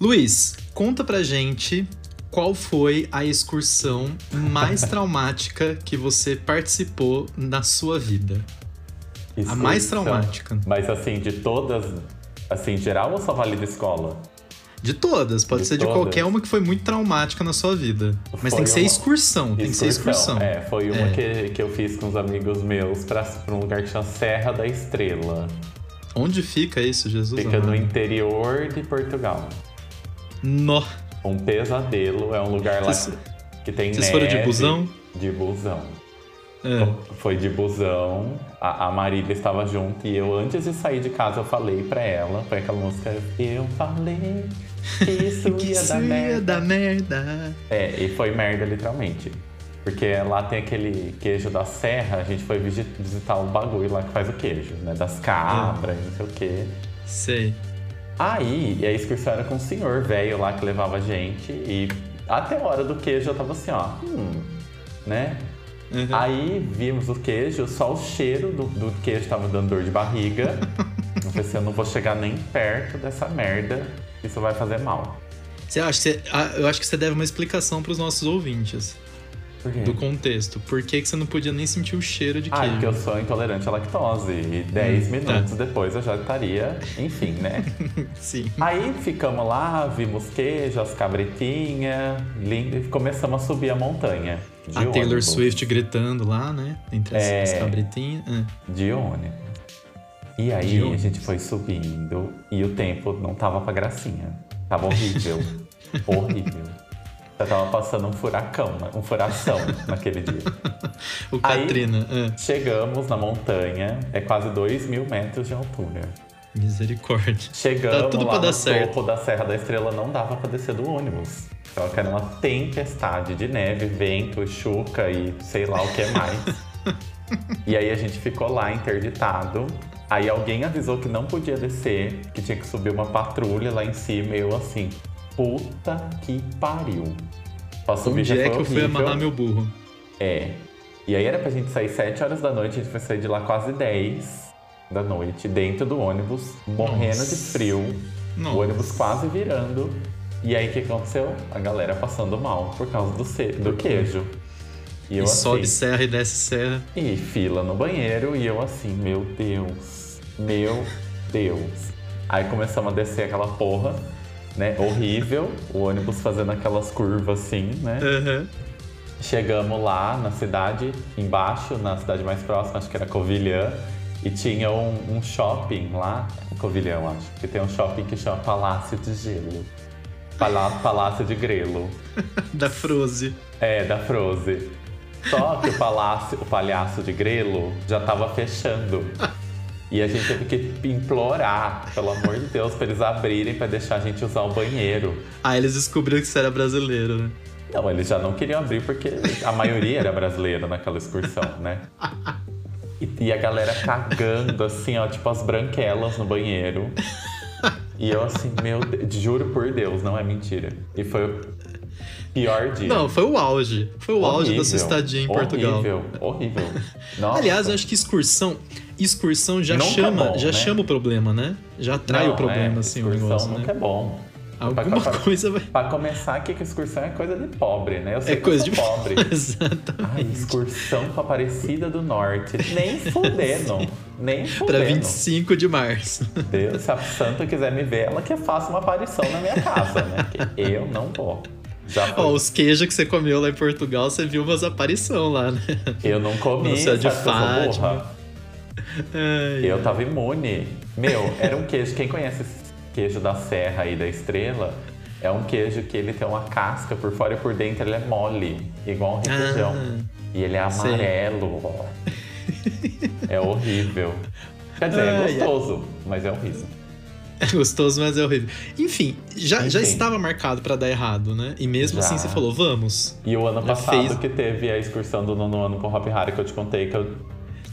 Luiz, conta pra gente qual foi a excursão mais traumática que você participou na sua vida? A mais traumática. Mas assim, de todas, assim, geral ou só vale da escola? De todas, pode De ser todas? de qualquer uma que foi muito traumática na sua vida. Mas Foi tem que ser uma- excursão, tem que ser excursão. É, foi uma É. Que, que eu fiz com os amigos meus pra, pra um lugar que chama Serra da Estrela. Onde fica isso, Jesus? Fica no amado? interior de Portugal. Nó. Um pesadelo, é um lugar lá Vocês- que tem vocês neve. foram de busão? De busão. É. Foi de busão, a, a Marília estava junto e eu, antes de sair de casa, eu falei pra ela, foi aquela música, eu falei que isso Que ia isso dar ia merda. dar merda. É, e foi merda, literalmente. Porque lá tem aquele queijo da serra, a gente foi visi- visitar o bagulho lá que faz o queijo, né? Das cabras, não sei o quê. Sei. Aí, e a excursão era com um senhor velho lá que levava a gente e até a hora do queijo eu tava assim, ó, hum, né? Uhum. Aí vimos o queijo, só o cheiro do, do queijo tava me dando dor de barriga. eu pensei, eu não vou chegar nem perto dessa merda, isso vai fazer mal. Você acha que você, ah, eu acho que você deve uma explicação pros nossos ouvintes Por quê? do contexto. Por que, que você não podia nem sentir o cheiro de Ah, queijo? porque eu sou intolerante à lactose. E 10 Hum, minutos tá. depois eu já estaria, enfim, né? Sim. Aí ficamos lá, vimos queijo, as cabretinhas, lindo, e começamos a subir a montanha. A Taylor ônibus. Swift gritando lá, né? Entre as, É. as cabritinhas. Ah. De ônibus. E aí a gente foi subindo e o tempo não tava pra gracinha. Tava horrível. horrível. Já tava passando um furacão, né? um furação naquele dia. O Aí- Katrina. ah. Chegamos na montanha, é quase 2 mil metros de altura. Misericórdia. Chegamos Tá tudo lá pra dar no certo. topo da Serra da Estrela, não dava pra descer do ônibus. Que era uma tempestade de neve, vento, chuca e sei lá o que mais. e aí a gente ficou lá interditado. Aí alguém avisou que não podia descer, que tinha que subir uma patrulha lá em cima. E eu assim, puta que pariu. Já Onde é que eu fui horrível. amarrar meu burro? É. E aí era pra gente sair 7 horas da noite, a gente foi sair de lá quase 10 da noite, dentro do ônibus, morrendo de Nossa. frio, Nossa. o ônibus quase virando. E aí o que aconteceu? A galera passando mal por causa do, ce- do queijo. E E eu sobe assim, serra e desce serra. e fila no banheiro, e eu assim, meu Deus, meu Deus. Aí começamos a descer aquela porra, né? Horrível, o ônibus fazendo aquelas curvas assim, né? Aham. Chegamos lá na cidade, embaixo, na cidade mais próxima, acho que era Covilhã, e tinha um, um shopping lá, Covilhã, acho, que tem um shopping que chama Palácio de Gelo. Palá- Palácio de Grelo. Da Froze. É, da Froze. Só que o palácio, o palhaço de Grelo já tava fechando. E a gente teve que implorar, pelo amor de Deus, pra eles abrirem pra deixar a gente usar o banheiro. Aí eles descobriram que você era brasileiro, né? Não, eles já não queriam abrir porque a maioria era brasileira naquela excursão, né? E, e a galera cagando, assim, ó, tipo as branquelas no banheiro. E eu assim, meu Deus, juro por Deus, não é mentira. E foi o pior dia. Não, foi o auge. Foi o auge da sua Horrível, estadia em Portugal. Horrível, horrível. Nossa. Aliás, eu acho que excursão, excursão já Nunca chama, é bom, já né? chama o problema, né? Já atrai Não, o problema, é, assim, o excursão negócio, nunca né? é bom. Alguma Pra- pra- coisa vai. Pra começar, que que excursão é coisa de pobre, né? Eu sei É que coisa eu de pobre. Exatamente. Ai, excursão pra Aparecida do Norte. Nem fudendo. Nem Pra fudendo. 25 de março. Deus, se a santa quiser me ver, ela que faça uma aparição na minha casa, né? Porque eu não vou. Já os queijos que você comeu lá em Portugal, você viu umas aparição lá, né? Eu não comi, Nossa, é de Fátima. burra? Ai, Eu tava imune. Meu, era um queijo. Quem conhece esse queijo da Serra e da Estrela? É um queijo que ele tem uma casca por fora e por dentro ele é mole, igual um requeijão. Ah, e ele é amarelo, ó. É horrível. Quer dizer, é gostoso, mas é horrível. É gostoso, mas é horrível. Enfim, já, já estava marcado pra dar errado, né? E mesmo Já. assim você falou, vamos. E o ano passado fez. que teve a excursão do nono ano com o Hop Hari que eu te contei que eu,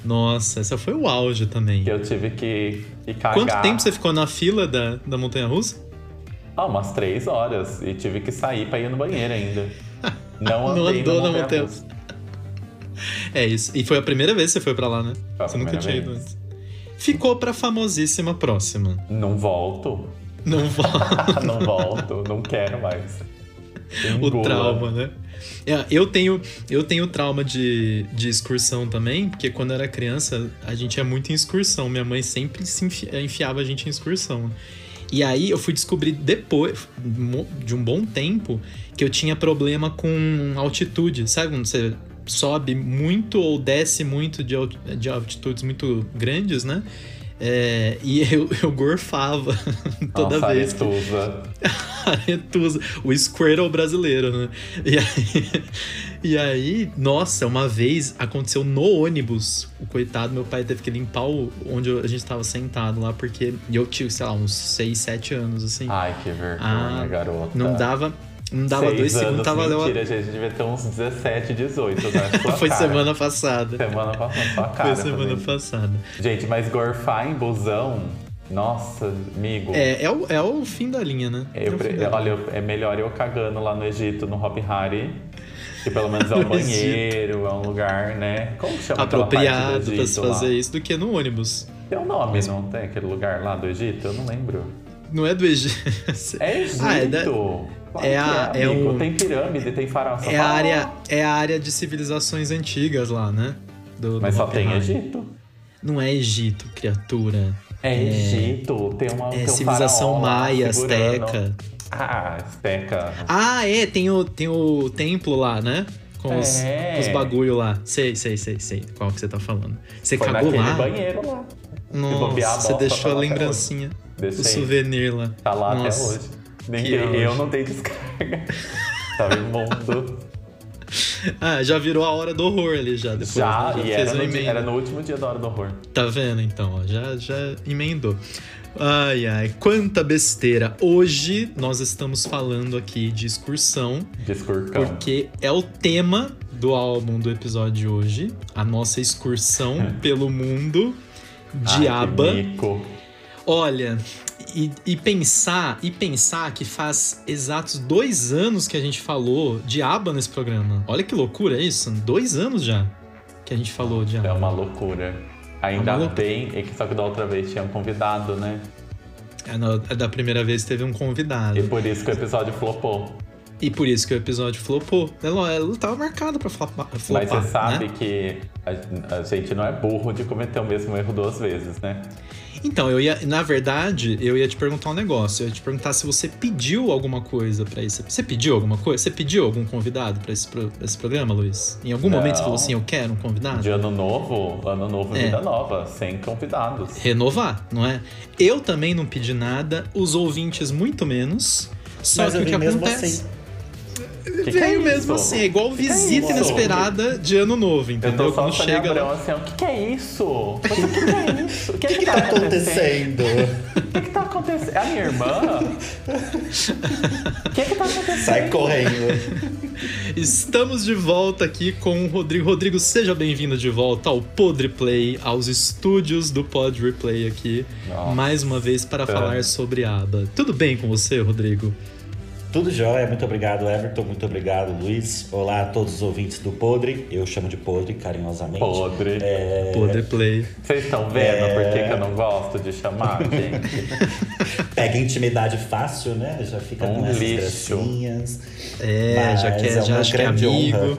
Nossa, essa foi o auge também. que eu tive que, que cagar. Quanto tempo você ficou na fila da, da Montanha Russa? Ah, umas três horas. E tive que sair pra ir no banheiro ainda. Não Não andei andou na montanha montanha É isso. E foi a primeira vez que você foi pra lá, né? Foi a você nunca tinha ido antes. Ficou pra famosíssima próxima. Não volto. Não volto. não volto, não quero mais. Engula. O trauma, né? É, eu tenho, eu tenho trauma de, de excursão também, porque quando eu era criança, a gente ia muito em excursão. Minha mãe sempre se enfiava a gente em excursão. E aí eu fui descobrir depois de um bom tempo que eu tinha problema com altitude. Sabe quando você sobe muito ou desce muito de, de altitudes muito grandes, né? É, e eu, eu gorfava toda Nossa, vez. Aretusa. aretusa. O Squirtle brasileiro, né? E aí, e aí, nossa, uma vez aconteceu no ônibus. O coitado, meu pai teve que limpar o, onde a gente estava sentado lá, porque eu tinha, sei lá, uns 6, 7 anos, assim. Ai, que vergonha, ah, garota. Não dava. Não dava Seis dois segundos, tava Mentira, a gente devia ter uns 17, 18, né? Foi cara. semana passada. Semana passada, sua cara. Foi semana também. passada. Gente, mas gorfar em busão, nossa, amigo. É, é o, é o fim da linha, né? Eu, é olha, é melhor eu cagando lá no Egito, no Hop Hari. Que pelo menos é um banheiro, é um lugar, né? Como que chama Apropriado pra se fazer lá? isso do que no ônibus. Tem um nome, mas... não tem aquele lugar lá do Egito? Eu não lembro. Não é do Egito. É Egito. Ah, é da... Claro é, a, é, é um... Tem pirâmide, tem faraó. É a, área, é a área de civilizações antigas lá, né? Do, Mas do só tem Egito? Não é Egito, criatura. É, é Egito, tem uma. É tem civilização maia, azteca. Ah, azteca. Ah, é, tem o, tem o templo lá, né? Com os, é. os bagulho lá. Sei, sei, sei, sei. Qual que você tá falando? Você Foi cagou lá? banheiro lá. Nossa, você deixou a lembrancinha. O souvenir lá. Tá lá Nossa. até hoje. Nem que, eu não tenho descarga. Tava imundo. Ah, já virou a hora do horror ali já. Depois, já, né? já e era no, dia, era no, último dia da hora do horror. Tá vendo então? Ó, já, já emendou. Ai, ai, quanta besteira. Hoje nós estamos falando aqui de excursão. De excursão. Porque é o tema do álbum do episódio de hoje. A nossa excursão pelo mundo. Diaba. Ai, Olha, e, e, pensar e pensar que faz exatos dois anos que a gente falou de aba nesse programa. Olha que loucura isso. Dois anos já que a gente falou de aba. É uma loucura. Ainda é uma bem, é que só que da outra vez tinha um convidado, né? É, na, da primeira vez teve um convidado. E por isso que o episódio flopou. E por isso que o episódio flopou. Ela, ela tava marcada pra flopar. Mas você sabe né? que a, a gente não é burro de cometer o mesmo erro duas vezes, né? Então, eu ia, na verdade, eu ia te perguntar um negócio. Eu ia te perguntar se você pediu alguma coisa para isso. Você pediu alguma coisa? Você pediu algum convidado para esse, pro, esse programa, Luiz? Em algum não. momento você falou assim, eu quero um convidado? De ano novo, ano novo, é. vida nova, sem convidados. Renovar, não é? Eu também não pedi nada, os ouvintes muito menos. Só Mas que o que acontece? Assim. Que veio que é mesmo assim, é igual visita é inesperada de ano novo, entendeu? Eu Quando chega lá... assim, o que, que é isso? O que, que, é isso? O que, que, que, que tá, tá acontecendo? O que, que tá acontecendo? É a minha irmã? O que, que tá acontecendo? Sai correndo. Estamos de volta aqui com o Rodrigo. Rodrigo, seja bem-vindo de volta ao Podre Play, aos estúdios do Pod Replay aqui, Nossa. mais uma vez para falar sobre aba. Tudo bem com você, Rodrigo? Tudo jóia, muito obrigado Everton, muito obrigado Luiz. Olá a todos os ouvintes do Podre, eu chamo de Podre carinhosamente. Podre. É... Podre Play. Vocês estão vendo é... por que, que, eu não gosto de chamar, gente? Pega intimidade fácil, né? Já fica um com essas lixo. gracinhas. É, já quer, é já acha que é amigo. Honra.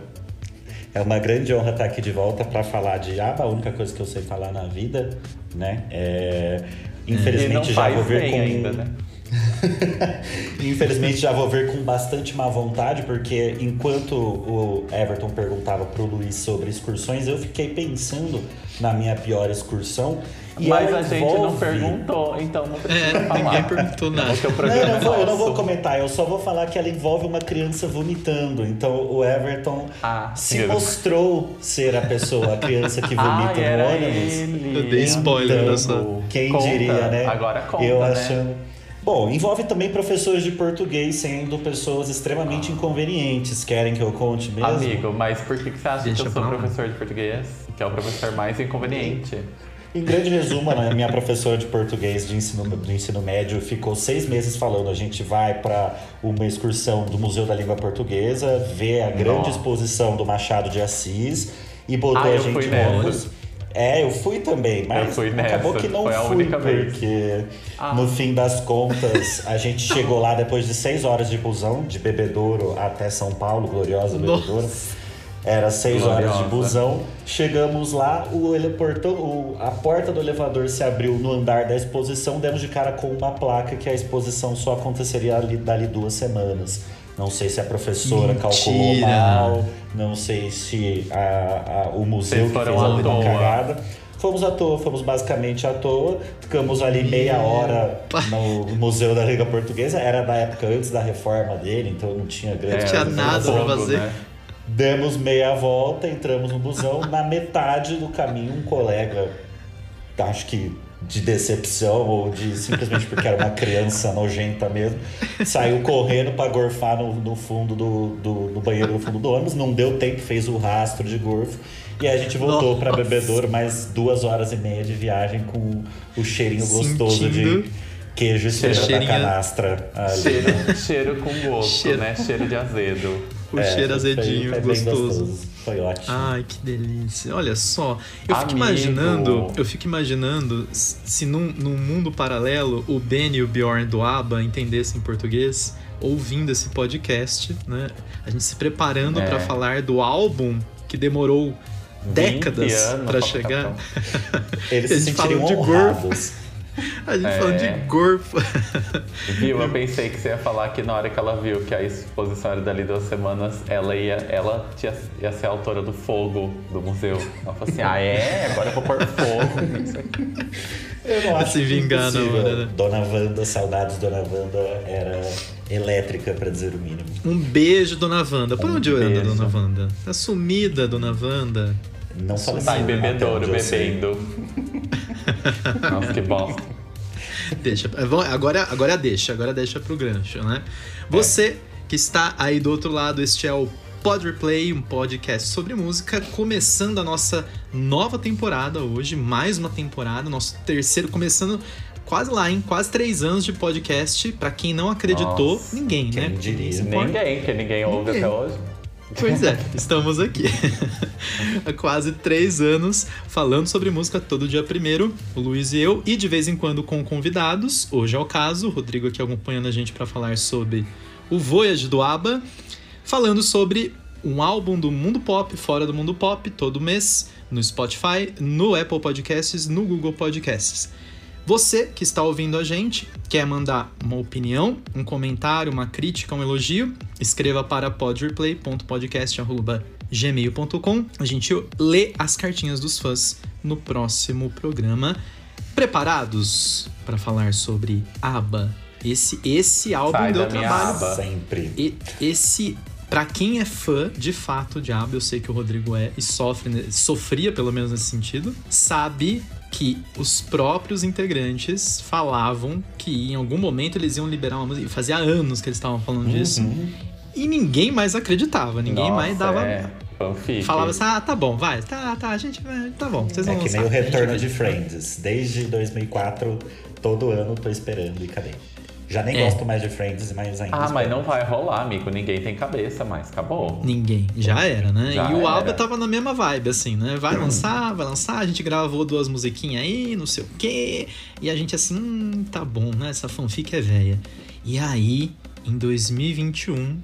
É uma grande honra estar aqui de volta para falar de Aba, a única coisa que eu sei falar na vida, né? É... Infelizmente já vou ver com... ainda, né? Infelizmente já vou ver com bastante má vontade, porque enquanto o Everton perguntava pro Luiz sobre excursões, eu fiquei pensando na minha pior excursão. Mas a gente envolve... não perguntou, então não precisa é, falar. Ninguém perguntou nada. Não, eu não, vou, eu não vou comentar, eu só vou falar que ela envolve uma criança vomitando. Então o Everton ah, se mostrou ser a pessoa, a criança que vomita ah, no ônibus. Ele. Eu dei spoiler então, dessa. Quem conta, diria, né? Agora conta, eu né? Bom, envolve também professores de português sendo pessoas extremamente inconvenientes. Querem que eu conte mesmo? Amigo, mas por que, que você acha Deixa que eu sou lá. professor de português? Que é o professor mais inconveniente. Em grande resumo, a minha professora de português de ensino, do ensino médio ficou seis meses falando: a gente vai para uma excursão do Museu da Língua Portuguesa, ver a grande Nossa. exposição do Machado de Assis e botou Ah, a eu gente fui em ônibus. É, eu fui também, mas fui acabou nessa, que não fui, porque Ah. no fim das contas a gente chegou lá depois de seis horas de busão, de Bebedouro até São Paulo, gloriosa Nossa. Bebedouro. Era seis horas de Gloriosa. busão. Chegamos lá, o portão- o- a porta do elevador se abriu no andar da exposição. Demos de cara com uma placa que a exposição só aconteceria ali, dali duas semanas. Não sei se a professora calculou Mentira. mal, não sei se a- a- o museu Vocês que fez alguma cagada. Fomos à toa, fomos basicamente à toa. Ficamos ali meia hora no Museu da Liga Portuguesa. Era da época antes da reforma dele, então não tinha grande tinha coisa nada pra fazer. né? Demos meia volta, entramos no busão. Na metade do caminho, um colega, acho que de decepção ou de simplesmente porque era uma criança nojenta mesmo, saiu correndo para gorfar no, no fundo do, do, no banheiro do fundo do ônibus. Não deu tempo, fez o rastro de gorfo. E aí a gente voltou para. Bebedouro mais duas horas e meia de viagem com o cheirinho gostoso Sentindo de queijo esperando a cheirinho- canastra ali. Cheiro, cheiro com gosto, Cheiro. né? Cheiro de azedo. O É, cheiro azedinho, gostoso. gostoso. Foi ótimo. Ai, que delícia. Olha só, eu fico Amigo. imaginando, eu fico imaginando se num, num mundo paralelo o Ben e o Bjorn do ABBA entendessem português, ouvindo esse podcast, né? A gente se preparando É. pra falar do álbum que demorou 20 décadas pra chegar. Eles se sentiriam honrados. A gente É. falando de gorfo. Viu? Eu pensei que você ia falar que na hora que ela viu que a exposição era dali duas semanas, ela ia, ela tinha, ia ser a autora do fogo do museu. Ela falou assim: ah, é? Agora eu vou pôr fogo nisso aqui. Eu não acho Se hora, né? Dona Wanda, saudades Dona Wanda, era elétrica, pra dizer o mínimo. Um beijo, dona Wanda. Por Um onde anda, beijo. dona Wanda? Tá sumida, dona Wanda. Não faleceu. Tá em até bebedouro, bebendo. Nossa, que bosta. Deixa. é, Agora, agora deixa, agora deixa pro gancho, né? Você que está aí do outro lado, este é o Pod Replay, um podcast sobre música, começando a nossa nova temporada hoje, mais uma temporada, nosso terceiro, começando quase lá, hein? Quase três anos de podcast. Pra quem não acreditou, Nossa, ninguém, quem né? diria? Ninguém, que ninguém ouve Ninguém. até hoje. Pois é, estamos aqui. Há quase três anos falando sobre música todo dia primeiro, o Luiz e eu, e de vez em quando com convidados. Hoje é o caso, o Rodrigo aqui acompanhando a gente para falar sobre o Voyage do ABBA, falando sobre um álbum do mundo pop, fora do mundo pop, todo mês, no Spotify, no Apple Podcasts, no Google Podcasts. Você que está ouvindo a gente, quer mandar uma opinião, um comentário, uma crítica, um elogio, escreva para podreplay.podcast.gmail.com. A gente lê as cartinhas dos fãs no próximo programa. Preparados para falar sobre ABBA? Esse, esse álbum Sai deu da minha trabalho. aba. Sempre. E esse, pra quem é fã de fato de ABBA, eu sei que o Rodrigo é e sofre, sofria pelo menos nesse sentido, sabe que os próprios integrantes falavam que em algum momento eles iam liberar uma música. Fazia anos que eles estavam falando disso. Uhum. E ninguém mais acreditava, ninguém Nossa, mais dava. É, fanfic. Falava assim, ah, tá bom, vai, tá, tá, a gente vai, tá bom, vocês É vão que nem lançar. o retorno de Friends. Desde 2004, todo ano tô esperando e cadê? Já nem É. gosto mais de Friends, mas ainda Ah, mas não vai rolar, amigo. Ninguém tem cabeça mais. Acabou. Ninguém, já era, né? Já e o Alba tava na mesma vibe, assim, né? Vai lançar, vai lançar, a gente gravou duas musiquinhas aí, não sei o quê. E a gente assim, hum, tá bom, né? Essa fanfic é velha. E aí, em 2021,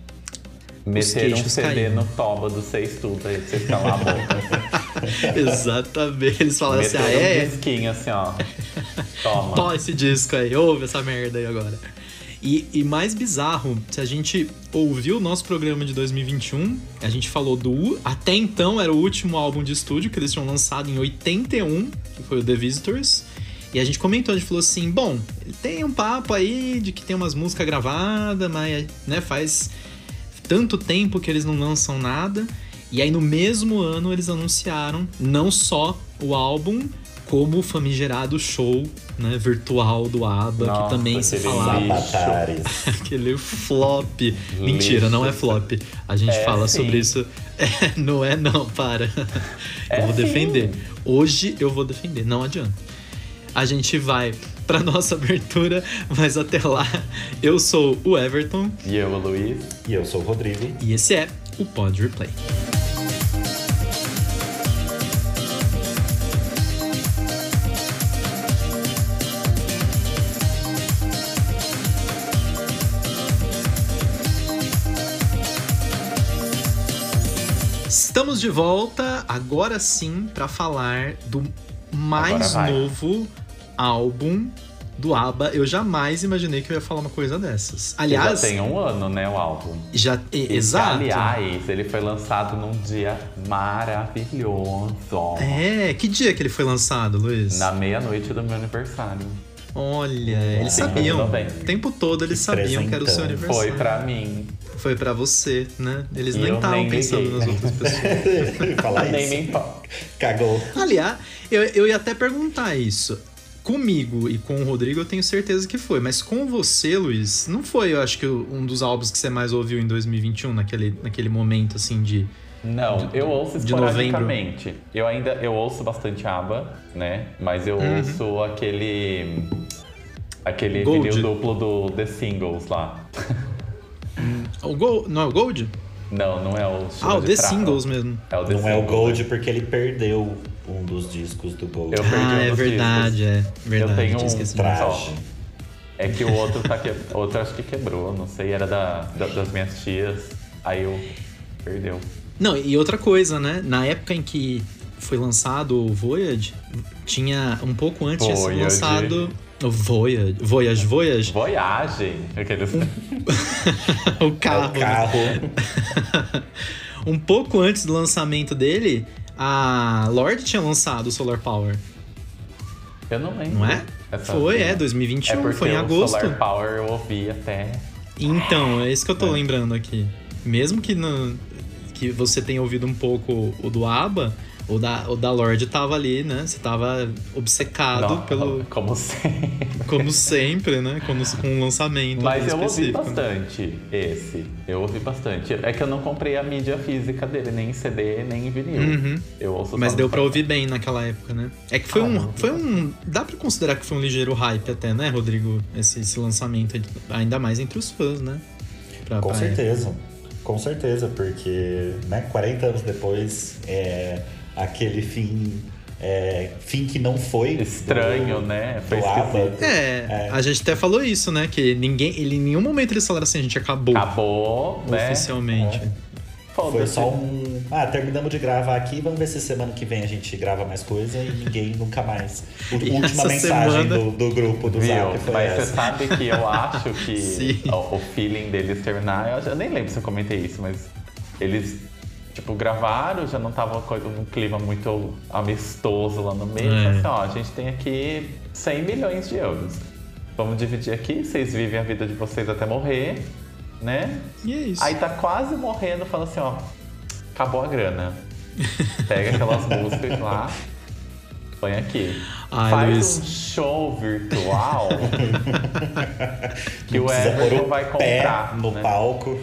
Meteram um CD caíram. no toba do Seis Tudo aí pra vocês calar a boca. exatamente, eles falaram assim, Meteram ah, é? um disquinho assim, ó. Toma. Tó esse disco aí, ouve essa merda aí agora. E, e mais bizarro, se a gente ouviu o nosso programa de 2021, a gente falou do. Até então era o último álbum de estúdio que eles tinham lançado em 81, que foi o The Visitors. E a gente comentou, a gente falou assim: bom, tem um papo aí de que tem umas músicas gravadas, mas né, faz tanto tempo que eles não lançam nada. E aí no mesmo ano eles anunciaram não só o álbum, como o famigerado show né, virtual do ABBA, Nossa, que também se falava. Aquele flop. Mentira, não é flop. A gente É, fala sim. sobre isso. É, não é não, para. É, eu vou sim. defender. Hoje eu vou defender, não adianta. A gente vai pra nossa abertura, mas até lá, eu sou o Everton E eu, o Luiz. E eu sou o Rodrigo. e esse é o Pod Replay. De volta, agora sim, para falar do mais novo álbum do ABBA. Eu jamais imaginei que eu ia falar uma coisa dessas. Aliás. Já tem um ano, né, o álbum. Já, e, exato. Aliás, ele foi lançado num dia maravilhoso. É, que dia que ele foi lançado, Luiz? Na meia-noite do meu aniversário. Olha, eles sabiam. O tempo todo eles sabiam que era o seu aniversário. Foi pra mim. Foi pra você, né? Eles e nem estavam pensando nas outras pessoas. Falar isso. Nem me cagou. Aliás, eu, eu ia até perguntar isso. Comigo e com o Rodrigo eu tenho certeza que foi, mas com você, Luiz, não foi, eu acho que um dos álbuns que você mais ouviu em 2021, naquele, naquele momento assim de. Não, de, eu ouço esporadicamente. Eu ainda eu ouço bastante ABBA, né? Mas eu uhum. ouço aquele aquele Gold. vinil duplo do The Singles lá. O Gold, não é o Gold? Não, não é o Ah, o The Singles mesmo. É o The não Singles, é o Gold né? porque ele perdeu um dos discos do Gold. Eu perdi ah, um é verdade, discos. é verdade. Eu tenho um traje. É que o outro tá que... outro acho que quebrou, não sei, era da, da, das minhas tias. Aí eu perdeu. Não, e outra coisa, né? Na época em que foi lançado o Voyage, tinha um pouco antes tinha sido lançado Voyage, Voyage, Voyage. Voyagem, aqueles... o carro. É o carro. um pouco antes do lançamento dele, a Lorde tinha lançado o Solar Power. Eu não lembro. Não é? Foi, é, 2021, é foi em agosto. Solar Power eu ouvi até. Então, é isso que eu tô é. lembrando aqui. Mesmo que, no, que você tenha ouvido um pouco o do ABBA, o da, o da Lorde tava ali, né? Você tava obcecado Não, pelo. Como sempre. Como sempre, né? Como, com um lançamento. Mas eu específico. ouvi bastante esse. Eu ouvi bastante. É que eu não comprei a mídia física dele, nem em CD, nem em vinil. Uhum. Eu ouço Mas deu pra ouvir bem naquela época, né? É que foi ah, um. Foi um. Dá pra considerar que foi um ligeiro hype até, né, Rodrigo? Esse, esse lançamento, ainda mais entre os fãs, né? Pra, com pra certeza. Época. Com certeza, porque né, 40 anos depois é, aquele fim é, fim que não foi estranho, do, né? Foi do É, é, a gente até falou isso, né? Que ninguém, ele, em nenhum momento eles falaram assim, a gente acabou. Acabou, né? Oficialmente. É. Foi só um. Ah, terminamos de gravar aqui, vamos ver se semana que vem a gente grava mais coisa e ninguém nunca mais. Última mensagem semana... do, do, grupo do Viu? Zap foi Mas essa. você sabe que eu acho que o, o, feeling deles terminar. Eu, eu nem lembro se eu comentei isso, mas eles tipo, gravaram, já não tava um clima muito amistoso lá no meio. É. Assim, ó, a gente tem aqui 100 milhões de euros. Vamos dividir aqui, vocês vivem a vida de vocês até morrer, né? E é isso. Aí tá quase morrendo, fala assim, ó, acabou a grana. Pega aquelas músicas lá, põe aqui. Ai, Faz Luiz. um show virtual que o Everton vai comprar. no né? palco.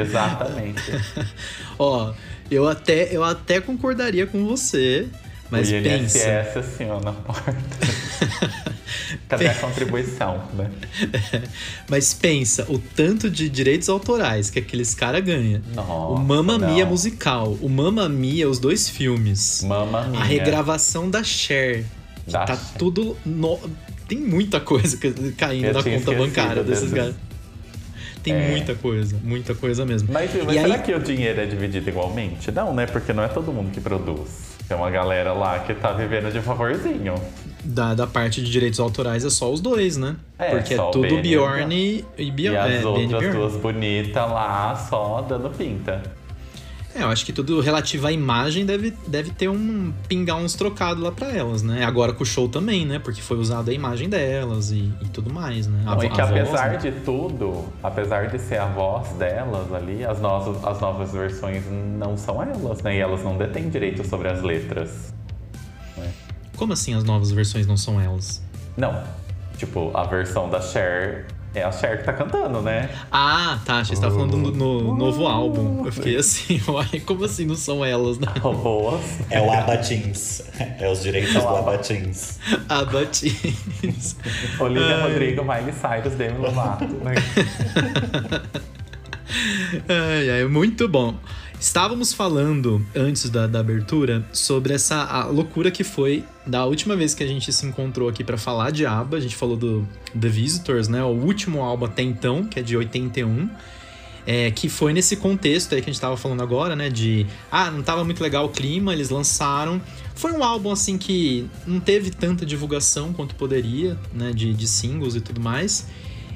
Exatamente. Ó, eu até, eu até concordaria com você, mas o INSS, pensa... assim, ó, na porta. Cadê a contribuição, né? Mas pensa, o tanto de direitos autorais que aqueles caras ganham. O Mamma Mia musical, o Mamma Mia, os dois filmes. Mamma Mia. A regravação da Cher. Da tá Cher. tudo... No... Tem muita coisa caindo eu na conta bancária desses caras. Tem é. muita coisa, muita coisa mesmo. Mas, mas será aí... que o dinheiro é dividido igualmente? Não, né? Porque não é todo mundo que produz. Tem uma galera lá que tá vivendo de favorzinho. Da, da parte de direitos autorais é só os dois, né? É, Porque é tudo Bjorn e, Bjorn. E as é, outras duas bonitas lá só dando pinta. É, eu acho que tudo relativo à imagem deve, deve ter um. pingar uns trocados lá pra elas, né? Agora com o show também, né? Porque foi usada a imagem delas e, e tudo mais, né? A, Não, e que apesar né? de tudo, apesar de ser a voz delas ali, as novas, as novas versões não são elas, né? E elas não detêm direito sobre as letras. Né? Como assim as novas versões não são elas? Não. Tipo, a versão da Cher é a Cher que tá cantando, né? Ah, tá. Achei que você tava falando no, no novo álbum. Eu fiquei assim, uai, como assim não são elas, né? Oh, boas. É o Abatins. É os direitos do Abatins. Abatins. Olivia Ai. Rodrigo, Miley Cyrus, Demi Lovato. Né? ai, ai, muito bom. Estávamos falando antes da, da abertura sobre essa loucura que foi da última vez que a gente se encontrou aqui para falar de ABBA. A gente falou do The Visitors, né? O último álbum até então, que é de 81. É, que foi nesse contexto aí que a gente tava falando agora, né? De ah, não tava muito legal o clima, eles lançaram. Foi um álbum assim que não teve tanta divulgação quanto poderia, né? De, de singles e tudo mais.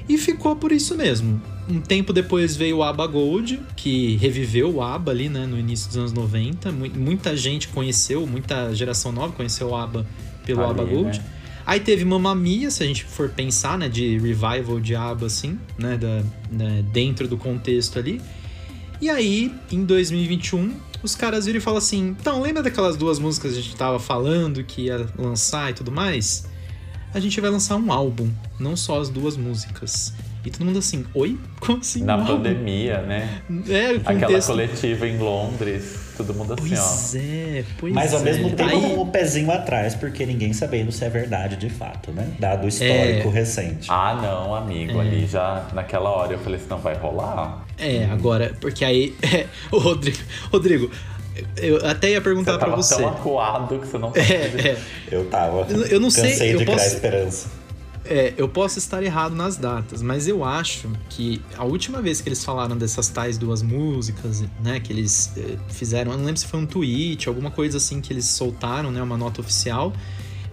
E ficou por isso mesmo. Um tempo depois veio o ABBA Gold, que reviveu o ABBA ali, né, no início dos anos 90. Muita gente conheceu, muita geração nova conheceu o ABBA pelo ali, ABBA Gold. Né? Aí teve Mamma Mia, se a gente for pensar, né, de revival de ABBA, assim, né, da, né, dentro do contexto ali. E aí, em 2021, os caras viram e falam assim: então, lembra daquelas duas músicas que a gente tava falando que ia lançar e tudo mais? A gente vai lançar um álbum, não só as duas músicas. E todo mundo assim, oi? Como assim? Na pandemia, né? É, contexto... Aquela coletiva em Londres, todo mundo assim, pois ó. Pois é, pois Mas ao é. mesmo tempo Aí... com o pezinho atrás, porque ninguém sabendo se é verdade de fato, né? Dado o histórico é... recente. Ah, não, amigo. É. Ali já, naquela hora, eu falei assim, não, vai rolar. É, agora, porque aí. o Rodrigo. Rodrigo, eu até ia perguntar você. Você tão acuado que você não é, é. Eu tava. Eu não sei. Cansei eu de posso... esperança. É, eu posso estar errado nas datas, mas eu acho que a última vez que eles falaram dessas tais duas músicas, né, que eles eh, fizeram, eu não lembro se foi um tweet, alguma coisa assim que eles soltaram, né, uma nota oficial,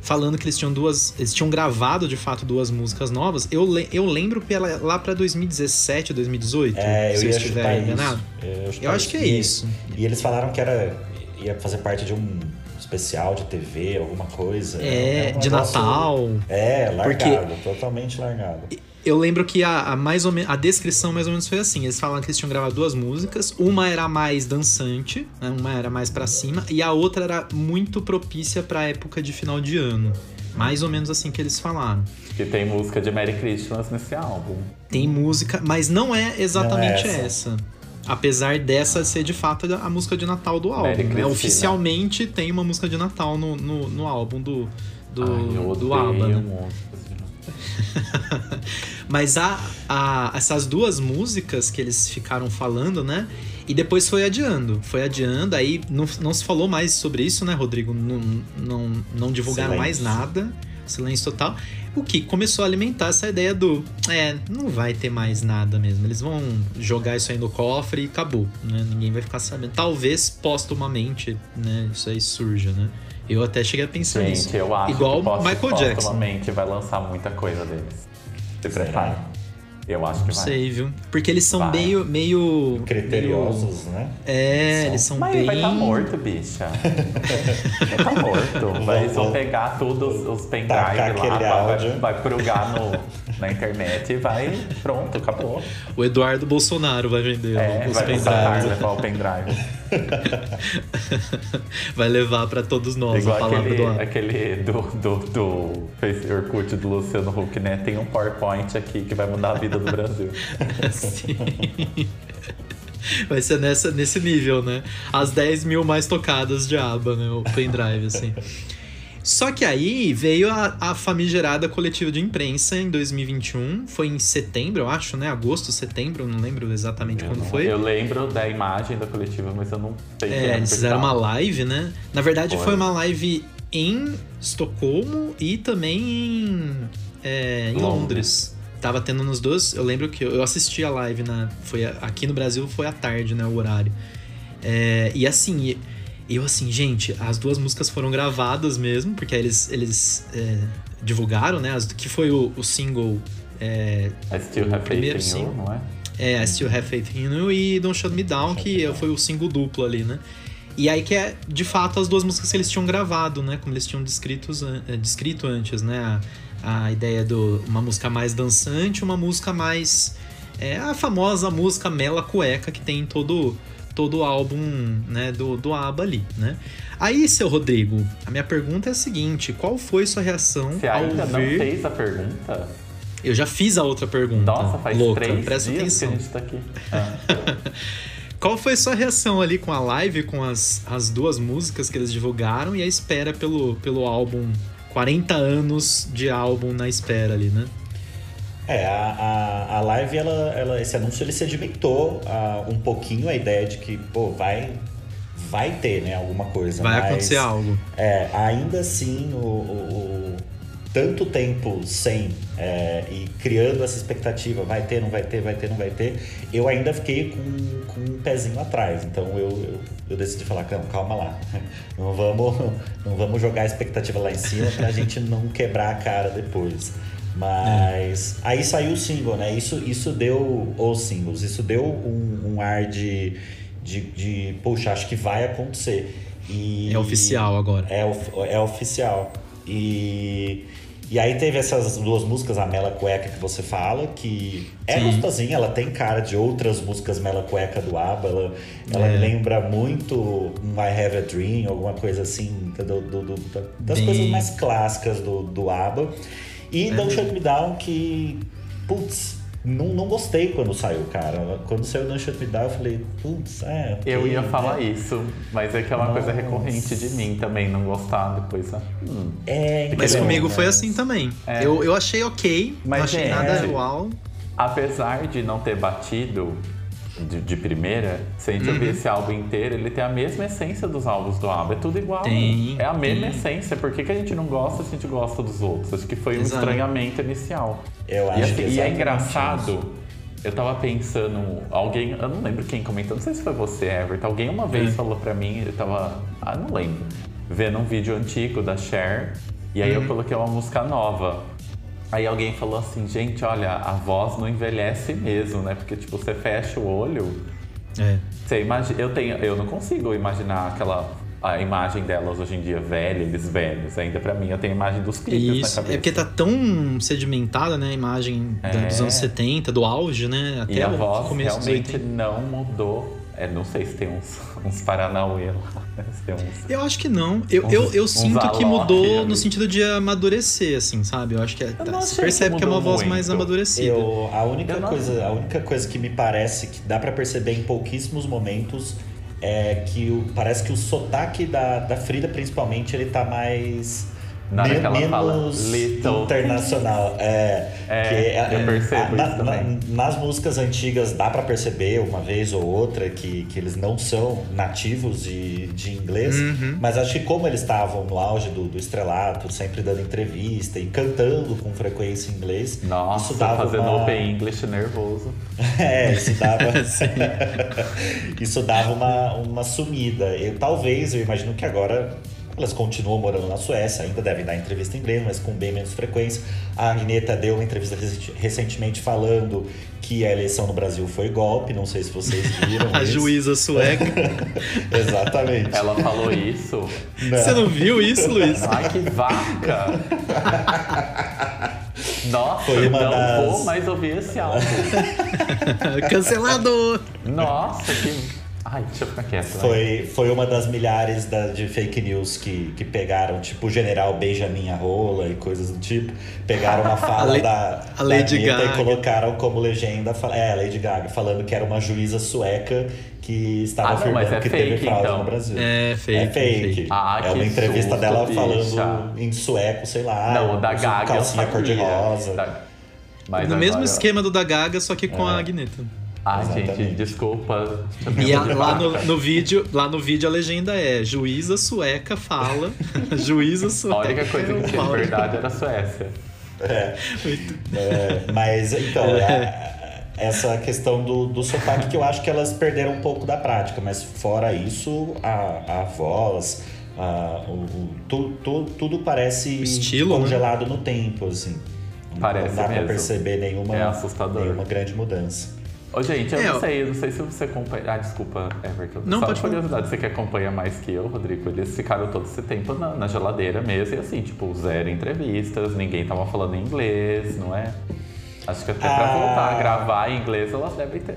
falando que eles tinham duas, eles tinham gravado de fato duas músicas novas. Eu, eu lembro pela, lá para 2017, 2018, é, se eu, eu estiver enganado. Eu, eu acho que é isso. E eles falaram que era ia fazer parte de um especial de TV, alguma coisa. É, é um de Natal. É, largado, porque totalmente largado. Eu lembro que a, a, mais ou menos, a descrição mais ou menos foi assim: eles falaram que eles tinham gravado duas músicas, uma era mais dançante, né, uma era mais para cima, e a outra era muito propícia pra época de final de ano. Mais ou menos assim que eles falaram. Que tem música de Merry Christmas nesse álbum. Tem música, mas não é exatamente não é essa. essa. Apesar dessa ser de fato a música de Natal do álbum. Né? Oficialmente tem uma música de Natal no, no, no álbum do, do, Ai, do ABBA. Né? Mas a, essas duas músicas que eles ficaram falando, né? E depois foi adiando, foi adiando, aí não, não se falou mais sobre isso, né, Rodrigo? Não, não, não divulgaram Silêncio. mais nada, silêncio total. O que começou a alimentar essa ideia do é, não vai ter mais nada mesmo. Eles vão jogar isso aí no cofre e acabou, né? Ninguém vai ficar sabendo. Talvez postumamente, né, isso aí surja, né? Eu até cheguei a pensar Gente, nisso. eu acho Igual que Michael Jackson. Postumamente vai lançar muita coisa deles. Se prepara. Eu acho que não vai. sei, viu? Porque eles são vai. meio. meio Criteriosos, meio... né? É, são. eles são Mas bem. vai estar tá morto, bicha. vai tá morto. Vai, eles vão pegar todos os pendrive lá, vai, vai prugar no, na internet e vai. Pronto, acabou. O Eduardo Bolsonaro vai vender é, os vai pendrives. levar o pendrive. vai levar pra todos nós Igual a palavra aquele, do aquele do, do, do Face Orkut do Luciano Huck, né? Tem um PowerPoint aqui que vai mudar a vida do Brasil. Sim. Vai ser nessa, nesse nível, né? As 10 mil mais tocadas de aba, né? O pendrive, assim. Só que aí veio a, a famigerada coletiva de imprensa em 2021. Foi em setembro, eu acho, né? Agosto, setembro, não lembro exatamente eu quando não, foi. Eu lembro da imagem da coletiva, mas eu não sei É, eles fizeram uma live, né? Na verdade, foi, foi uma live em Estocolmo e também em, é, em Londres. Tava tendo nos dois. Eu lembro que eu assisti a live na. Foi aqui no Brasil foi à tarde, né? O horário. É, e assim, eu assim, gente, as duas músicas foram gravadas mesmo, porque eles, eles é, divulgaram, né? As, que foi o, o single. É, I Still Have Faith in. You, não é? É, I Still Have Faith in You e Don't Shut Me Down, que foi o single duplo ali, né? E aí que é, de fato, as duas músicas que eles tinham gravado, né? Como eles tinham descritos, é, descrito antes, né? a ideia do uma música mais dançante, uma música mais é a famosa música Mela Cueca que tem em todo todo o álbum, né, do do ABBA ali, né? Aí, seu Rodrigo, a minha pergunta é a seguinte, qual foi sua reação Você ao ainda ver... não fez a pergunta? Eu já fiz a outra pergunta. Nossa, faz louca, três presta dias atenção. que a gente tá aqui. Ah. Qual foi sua reação ali com a live, com as, as duas músicas que eles divulgaram e a espera pelo, pelo álbum 40 anos de álbum na espera ali, né? É, a, a, a live, ela, ela, esse anúncio ele sedimentou uh, um pouquinho a ideia de que, pô, vai, vai ter, né, alguma coisa. Vai mas, acontecer algo. É, ainda assim, o, o, tanto tempo sem é, e criando essa expectativa, vai ter, não vai ter, vai ter, não vai ter, eu ainda fiquei com, com um pezinho atrás. Então eu, eu, eu decidi falar, calma, calma lá, não vamos, não vamos jogar a expectativa lá em cima pra gente não quebrar a cara depois. Mas é. aí saiu o single, né? Isso, isso deu os singles, isso deu um, um ar de, de, de, poxa, acho que vai acontecer. E, é oficial agora. É, é oficial. E e aí teve essas duas músicas, a Mela Cueca que você fala, que é Sim. gostosinha, ela tem cara de outras músicas Mela Cueca do ABBA, ela, ela é. lembra muito um I Have a Dream, alguma coisa assim, do, do, do das Bem... coisas mais clássicas do, do ABBA. E é. Don't Shut Me Down, que, putz, não, não gostei quando saiu, cara. Quando saiu Don't Shut Me Down, eu falei, putz, é. Okay, eu ia falar né? isso, mas é que é uma Nossa. coisa recorrente de mim também, não gostar depois. Hum. É, mas comigo foi assim também. É. Eu, eu achei ok, mas não achei é, nada uau. Apesar de não ter batido, de, de, primeira, se a gente uhum. ouvir esse álbum inteiro, ele tem a mesma essência dos álbuns do álbum. É tudo igual. Tem, é a mesma tem. essência. Por que, que a gente não gosta se a gente gosta dos outros? Acho que foi um Exato. estranhamento inicial. Eu acho e, assim, que e é engraçado. Isso. Eu tava pensando, alguém, eu não lembro quem comentou, não sei se foi você, Everton. Alguém uma vez uhum. falou pra mim, ele tava, ah, não lembro, vendo um vídeo antigo da Cher, e aí eu uhum. coloquei uma música nova. Aí alguém falou assim, gente, olha, a voz não envelhece mesmo, né? Porque, tipo, você fecha o olho. É. Você imagina, eu, tenho, eu não consigo imaginar aquela a imagem delas hoje em dia velha, eles velhos. Ainda para mim, eu tenho a imagem dos clipes Isso, na cabeça. É porque tá tão sedimentada, né? A imagem é. dos anos 70, do auge, né? Até e a voz realmente não mudou é, não sei se tem uns, uns Paranauê lá. Uns, eu acho que não. Eu, uns, eu, eu sinto que mudou ali. no sentido de amadurecer, assim, sabe? Eu acho que é, tá, você percebe que, que, é uma voz muito. mais amadurecida. Eu, a, única coisa, a única coisa que me parece que dá para perceber em pouquíssimos momentos é que o, parece que o sotaque da, da Frida, principalmente, ele tá mais Nada que ela menos fala little. internacional. É, é eu percebo na, isso também. Na, nas músicas antigas dá para perceber uma vez ou outra que, que eles não são nativos de, de inglês, uhum. mas acho que como eles estavam no auge do, do estrelato, sempre dando entrevista e cantando com frequência em inglês, Nossa, isso dava fazendo uma... open English nervoso. é, isso dava, isso dava uma, uma sumida. Eu, talvez, eu imagino que agora elas continuam morando na Suécia, ainda devem dar entrevista em inglês, mas com bem menos frequência. A Agneta deu uma entrevista recentemente falando que a eleição no Brasil foi golpe, não sei se vocês viram. a juíza sueca. Exatamente. Ela falou isso. Não. Você não viu isso, Luiz? Ai, que vaca! Nossa, foi uma não das... vou mais ouvir esse álbum. Cancelado! Nossa, que Ai, deixa eu ficar quieto. Foi, foi uma das milhares da, de fake news que, que pegaram, tipo, o general Benjamin Arrola e coisas do tipo. Pegaram uma fala a da, a Lady da Gaga. e colocaram como legenda. É, a Lady Gaga, falando que era uma juíza sueca que estava ah, não, afirmando é que fake, teve fraude então. no Brasil. É fake. É fake. Ah, é uma entrevista susto, dela bicha. falando em sueco, sei lá. Não, da Gaga. Calcinha cor-de-rosa. Da... no agora... mesmo esquema do da Gaga, só que com é. a Agneta. Ai, Exatamente. gente, desculpa. E a, lá, no, no, vídeo, lá no vídeo a legenda é juíza sueca fala. juíza sueca. A única coisa que tinha de verdade era a Suécia. É. é mas então, é, essa questão do, do sotaque que eu acho que elas perderam um pouco da prática, mas fora isso, a, a voz, a, o, o tu, tu, tudo parece Estilo, né? congelado né? no tempo, assim. Parece não dá mesmo. pra perceber nenhuma, é nenhuma grande mudança. Ô, gente, eu é, não sei, eu não sei se você acompanha. Ah, desculpa, Everton. Não, Só pode curiosidade, você que acompanha mais que eu, Rodrigo, eles ficaram todo esse tempo na, na geladeira mesmo, e assim, tipo, zero entrevistas, ninguém tava falando inglês, não é? Acho que até ah. pra voltar a gravar em inglês, elas devem ter.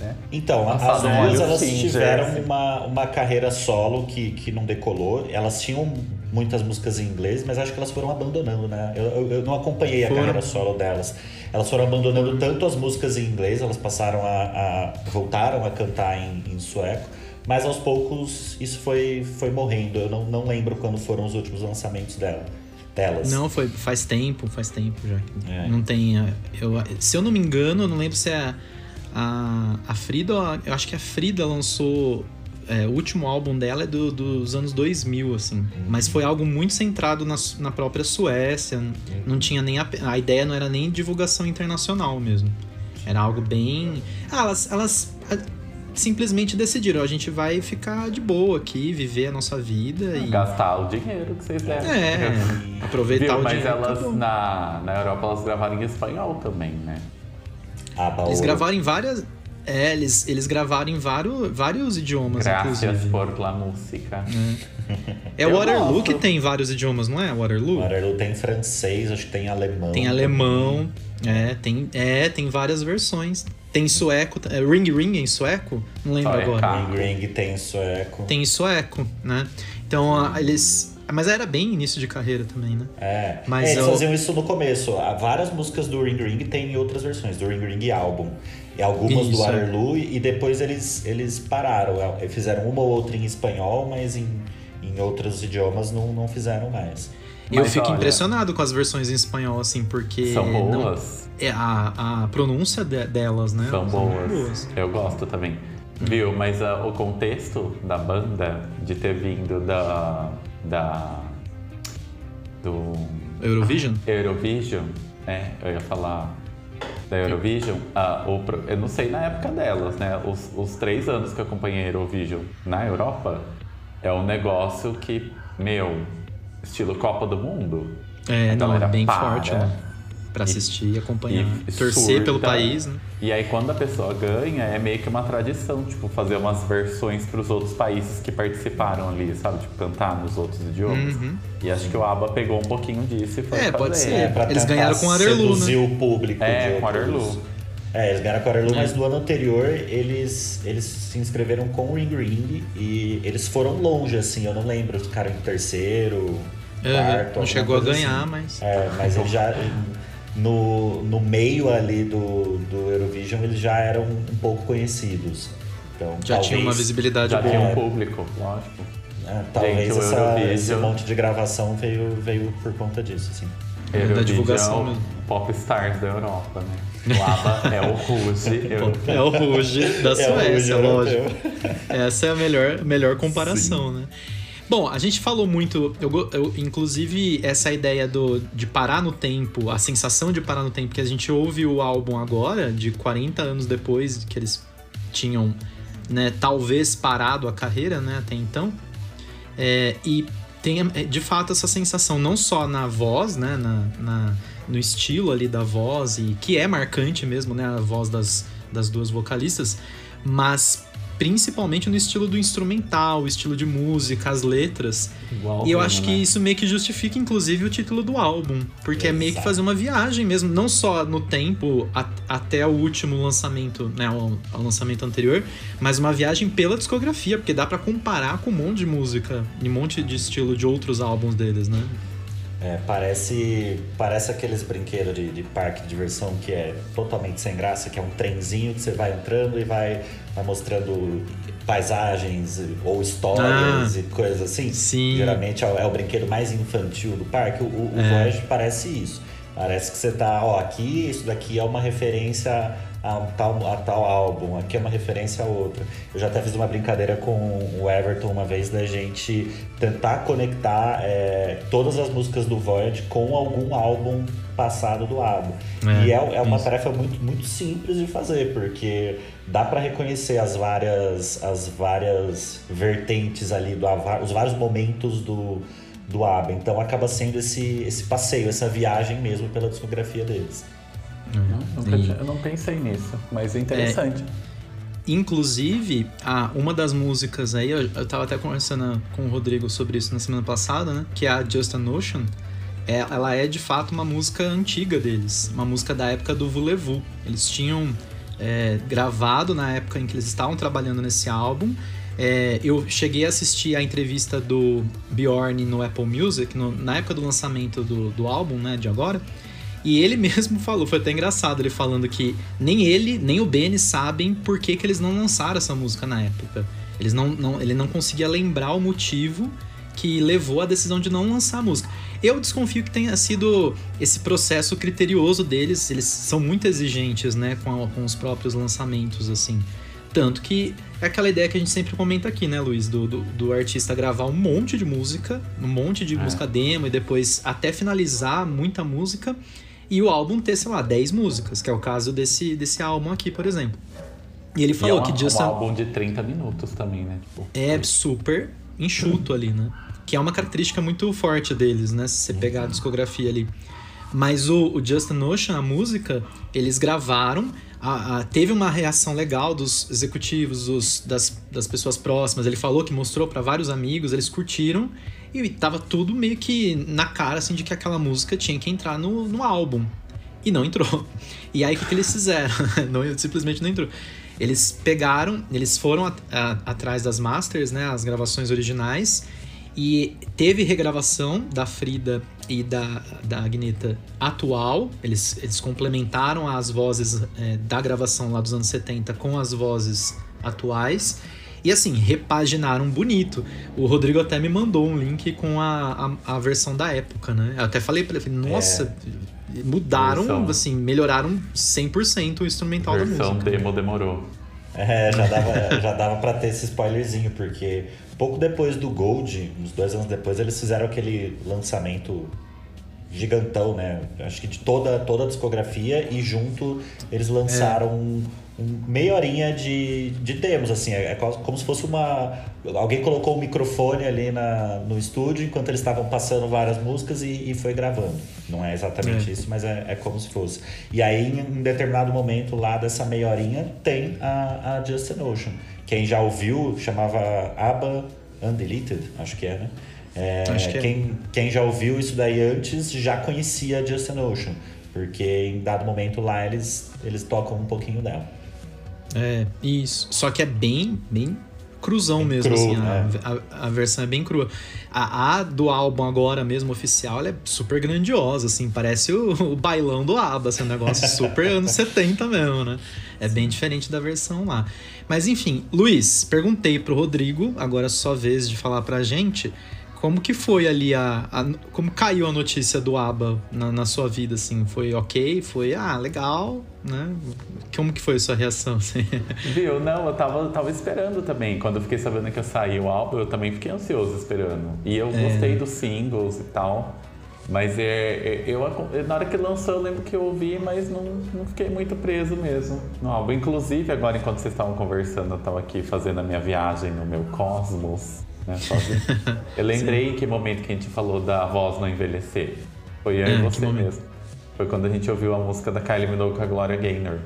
Né? Então, as duas elas tiveram uma, uma carreira solo que, que não decolou. Elas tinham muitas músicas em inglês, mas acho que elas foram abandonando, né? Eu, eu, eu não acompanhei a foram. carreira solo delas. Elas foram abandonando tanto as músicas em inglês, elas passaram a, a voltaram a cantar em, em, sueco, mas aos poucos isso foi, foi morrendo. Eu não, não lembro quando foram os últimos lançamentos dela. Delas. Não, foi faz tempo, faz tempo já. É. Não tem. Eu, se eu não me engano, eu não lembro se é a, a Frida. Eu acho que a Frida lançou é, o último álbum dela é do, dos anos 2000, assim. Uhum. Mas foi algo muito centrado na, na própria Suécia. Uhum. Não tinha nem a, a ideia não era nem divulgação internacional mesmo. Era algo bem. Ah, elas, elas simplesmente decidiram, a gente vai ficar de boa aqui, viver a nossa vida e. Gastar o dinheiro que vocês deram. É, aproveitar Viu, o mas dinheiro. Mas elas na, na Europa elas gravaram em espanhol também, né? Ah, eles gravaram em várias. É, eles, eles gravaram em vários, vários idiomas, Gracias inclusive. por la música. É, é o Waterloo gosto. que tem vários idiomas, não é? Waterloo? Waterloo tem francês, acho que tem alemão. Tem alemão, é, tem, é, tem várias versões. Tem sueco, é, Ring Ring em sueco? Não lembro Só agora. Ring Ring tem sueco. Tem em sueco, né? Então, eles mas era bem início de carreira também, né? É, Mas é, eles eu... faziam isso no começo. Há várias músicas do Ring Ring tem outras versões, do Ring Ring álbum. E algumas isso, do é. Waterloo, é. e depois eles, eles pararam. É, fizeram uma ou outra em espanhol, mas em, em outros idiomas não, não fizeram mais. Eu mas, fico olha, impressionado com as versões em espanhol, assim, porque. São boas. Não, é a, a pronúncia de, delas, né? São boas. boas. Eu gosto também. Viu? Mas uh, o contexto da banda de ter vindo da da do Eurovision? Eurovision, é, eu ia falar da Eurovision, ah, o, eu não sei na época delas, né? Os, os três anos que eu acompanhei a Eurovision na Europa é um negócio que, meu, estilo Copa do Mundo. É, não, é bem para, forte, né? Para assistir e acompanhar. E torcer surta. pelo país, né? E aí quando a pessoa ganha, é meio que uma tradição, tipo, fazer umas versões para os outros países que participaram ali, sabe? Tipo, cantar nos outros idiomas. Uhum. E acho que o ABBA pegou um pouquinho disso e foi É, fazer. pode ser. É, eles ganharam com o Arerlu, né? o público. É, com o Arerlu. É, eles ganharam com o Arerlu, é. mas no ano anterior eles, eles se inscreveram com o Ring Ring e eles foram longe, assim, eu não lembro, ficaram em terceiro, quarto. Não chegou a ganhar, assim. mas. É, mas ele já no, no meio ali do, do Eurovision eles já eram um pouco conhecidos. Então, já talvez, tinha uma visibilidade já boa. tinha um público, lógico. É, talvez Gente, essa, esse monte de gravação veio, veio por conta disso, assim. da divulgação mesmo. Pop stars da Europa, né? O ABBA é o Ruge. é o Ruge da Suécia, é lógico. Essa é a melhor, melhor comparação, Sim. né? Bom, a gente falou muito, eu, eu, inclusive essa ideia do, de parar no tempo, a sensação de parar no tempo, que a gente ouve o álbum agora, de 40 anos depois que eles tinham, né, talvez parado a carreira, né, até então. É, e tem é, de fato essa sensação, não só na voz, né, na, na, no estilo ali da voz, e que é marcante mesmo, né, a voz das, das duas vocalistas, mas principalmente no estilo do instrumental, estilo de música, as letras. Igual e eu acho que né? isso meio que justifica, inclusive, o título do álbum. Porque Exato. é meio que fazer uma viagem mesmo, não só no tempo a, até o último lançamento, né? O, o, lançamento anterior, mas uma viagem pela discografia, porque dá para comparar com um monte de música, um monte de estilo de outros álbuns deles, né? É, parece, parece aqueles brinquedos de, de, parque de diversão que é totalmente sem graça, que é um trenzinho que você vai entrando e vai, vai mostrando paisagens ou histórias ah, e coisas assim. Sim. Geralmente é o, é o, brinquedo mais infantil do parque. O, o é. Voyage parece isso. Parece que você tá, ó, aqui, isso daqui é uma referência a, um tal, a tal álbum, aqui é uma referência a outra. Eu já até fiz uma brincadeira com o Everton uma vez da gente tentar conectar é, todas as músicas do Void com algum álbum passado do ABBA. É, e é, é uma isso. tarefa muito, muito simples de fazer, porque dá para reconhecer as várias, as várias vertentes ali, do, os vários momentos do, do ABBA. Então acaba sendo esse, esse passeio, essa viagem mesmo pela discografia deles. Uhum. E... Eu não pensei nisso, mas é interessante. É, inclusive, uma das músicas aí, eu, eu tava até conversando com o Rodrigo sobre isso na semana passada, né? Que é a Just a Notion. É, ela é de fato uma música antiga deles, uma música da época do Voulez-Vous. Eles tinham é, gravado na época em que eles estavam trabalhando nesse álbum. É, eu cheguei a assistir a entrevista do Bjorn no Apple Music, no, na época do lançamento do, do álbum, né, de agora. E ele mesmo falou, foi até engraçado ele falando que nem ele, nem o Benny sabem por que, que eles não lançaram essa música na época. Eles não, não, ele não conseguia lembrar o motivo que levou à decisão de não lançar a música. Eu desconfio que tenha sido esse processo criterioso deles, eles são muito exigentes, né, com, a, com os próprios lançamentos, assim. Tanto que é aquela ideia que a gente sempre comenta aqui, né, Luiz? Do, do, do artista gravar um monte de música, um monte de É. música demo, e depois até finalizar muita música, e o álbum ter, sei lá, 10 músicas, que é o caso desse, desse álbum aqui, por exemplo. E ele E falou é uma- que Just um a- álbum de 30 minutos também, né? Tipo, é super enxuto ali, né? Que é uma característica muito forte deles, né? Se você pegar a discografia ali. Mas o, o Just a Notion, a música, eles gravaram. a- a- teve uma reação legal dos executivos, dos- das, das pessoas próximas. Ele falou que mostrou para vários amigos, eles curtiram. E tava tudo meio que na cara, assim, de que aquela música tinha que entrar no, no álbum. E não entrou. E aí o que, que eles fizeram? não, simplesmente não entrou. Eles pegaram, eles foram atrás das masters, né, as gravações originais, e teve regravação da Frida e da, da Agneta atual. Eles, eles complementaram as vozes é, da gravação lá dos anos 70 com as vozes atuais. E assim, repaginaram bonito. O Rodrigo até me mandou um link com a, a, a versão da época, né? Eu até falei pra ele, falei, nossa, mudaram, Versão. assim, melhoraram 100% o instrumental da versão música. demo demorou. É, já dava, já dava pra ter esse spoilerzinho, porque pouco depois do Gold, uns dois anos depois, eles fizeram aquele lançamento gigantão, né? Acho que de toda, toda a discografia e junto eles lançaram um meia horinha de, de demos, assim, é, é co- como se fosse uma... Alguém colocou um microfone ali na, no estúdio enquanto eles estavam passando várias músicas e, e foi gravando. Não é exatamente É. isso, mas é, é como se fosse. E aí, em um determinado momento lá dessa meia horinha, tem a, a Just an Ocean. Quem já ouviu chamava ABBA Undeleted, acho que é, né? É, que é. quem, quem já ouviu isso daí antes já conhecia Just an Ocean, porque em dado momento lá eles, eles tocam um pouquinho dela. É, isso. Só que é bem, bem cruzão Bem mesmo, cru, assim. A, né? a, a versão é bem crua. A, a do álbum agora mesmo, oficial, ela é super grandiosa, assim. Parece o, o bailão do ABBA, assim, um negócio super anos 70 mesmo, né? É bem diferente da versão lá. Mas enfim, Luiz, perguntei pro Rodrigo, agora é sua vez de falar pra gente, como que foi ali a, a- como caiu a notícia do ABBA na, na sua vida, assim? Foi ok? Foi, ah, legal, né? Como que foi a sua reação, assim? Viu? Não, eu tava, eu tava esperando também. Quando eu fiquei sabendo que ia sair o álbum, eu também fiquei ansioso esperando. E eu É. gostei dos singles e tal. Mas é, é- eu, na hora que lançou, eu lembro que eu ouvi, mas não, não fiquei muito preso mesmo no álbum. Inclusive, agora enquanto vocês estavam conversando, eu tava aqui fazendo a minha viagem no meu cosmos, né? Eu lembrei que momento que a gente falou da voz não envelhecer. Foi eu É, e você momento? mesmo. Foi quando a gente ouviu a música da Kylie Minogue com a Gloria Gaynor.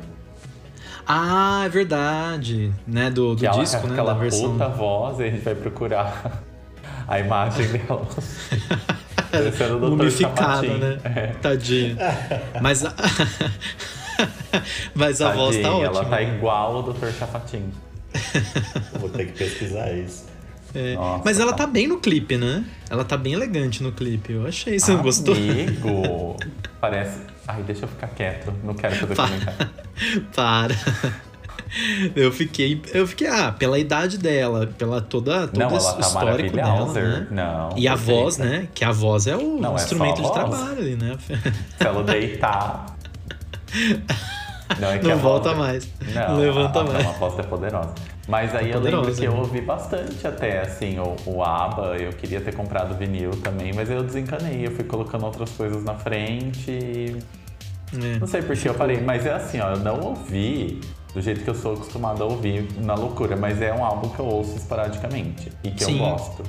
Ah, é verdade, né? Do, do Que ela disco, né? aquela Da versão. puta voz e a gente vai procurar a imagem dela. Mumificada, né? É. Tadinha. Mas a... Mas a voz tá Tadinha, ótima. Ela tá igual o Dr. Chapatin. Vou ter que pesquisar isso. É. Nossa, Mas ela tá. tá bem no clipe, né? Ela tá bem elegante no clipe. Eu achei. Você não gostou? Amigo, parece... Ai, deixa eu ficar quieto. Não quero fazer Pa- comentário. Para. Eu fiquei, eu fiquei, ah, pela idade dela, pela toda, todo Não, ela tá histórico dela, né? Não, E a voz, né? Que a voz é o Não, é instrumento a de trabalho ali, né? Se ela deitar... Não, é que Não a volta voz- mais. Não, levanta a, mais. Não, a voz é poderosa. Mas aí É eu lembro que eu né? ouvi bastante até, assim, o, o ABBA. Eu queria ter comprado vinil também, mas eu desencanei. Eu fui colocando outras coisas na frente e... É. Não sei por que eu parei, mas é assim, ó, eu não ouvi do jeito que eu sou acostumado a ouvir na loucura, mas é um álbum que eu ouço esporadicamente e que Sim. eu gosto.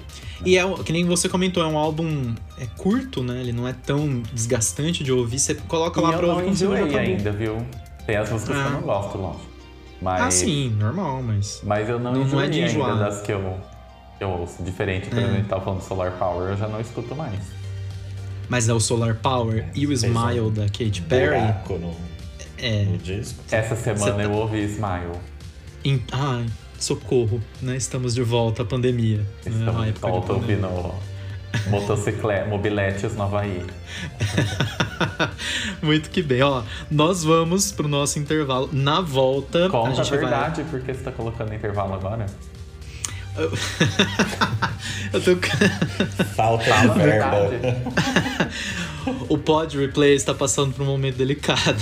E é, que nem você comentou, é um álbum é curto, né? Ele não é tão desgastante de ouvir. Você coloca E lá eu pra não ouvir já enjoei ainda, viu? Tem as músicas que Ah. eu não gosto, lógico. Mas, Ah, sim, normal, mas. Mas eu não, Não- não é enjoei de ainda enjoar. das que eu, que eu ouço. Diferente, quando É. a gente tava falando do Solar Power, eu já não escuto mais. Mas é o Solar Power e o Smile um da Katy Perry. No, É. no disco. Essa semana tá- eu ouvi Smile. Em- Ai, socorro, né? Estamos de volta à pandemia. né? A Estamos de época de volta ouvindo motocicleta, mobiletes no Havaí. Muito que bem, ó. Nós vamos pro nosso intervalo. Na volta, a Conta a, gente vai. verdade, porque você tá colocando intervalo agora. Eu tô... Falta de a verba. verdade. o Pod Replay está passando por um momento delicado.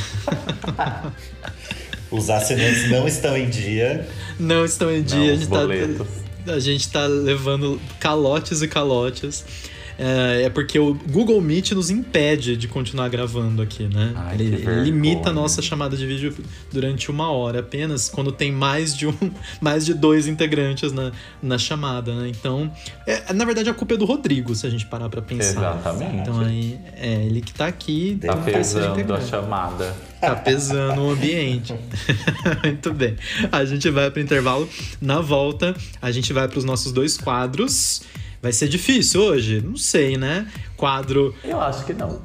Os assinantes não estão em dia. Não estão em dia. Não, a, os tá, boletos. A gente tá levando calotes e calotes. É, é porque o Google Meet nos impede de continuar gravando aqui, né? Ai, ele, ele limita a nossa chamada de vídeo durante uma hora apenas, quando tem mais de um, mais de dois integrantes na, na chamada, né? Então, é, na verdade, a culpa é do Rodrigo, se a gente parar pra pensar. Exatamente. Então aí, é ele que tá aqui. Tá pesando a chamada. Tá pesando o ambiente. Muito bem. A gente vai pro intervalo. Na volta, a gente vai pros nossos dois quadros. Vai ser difícil hoje? Não sei, né? Quadro Eu acho que não.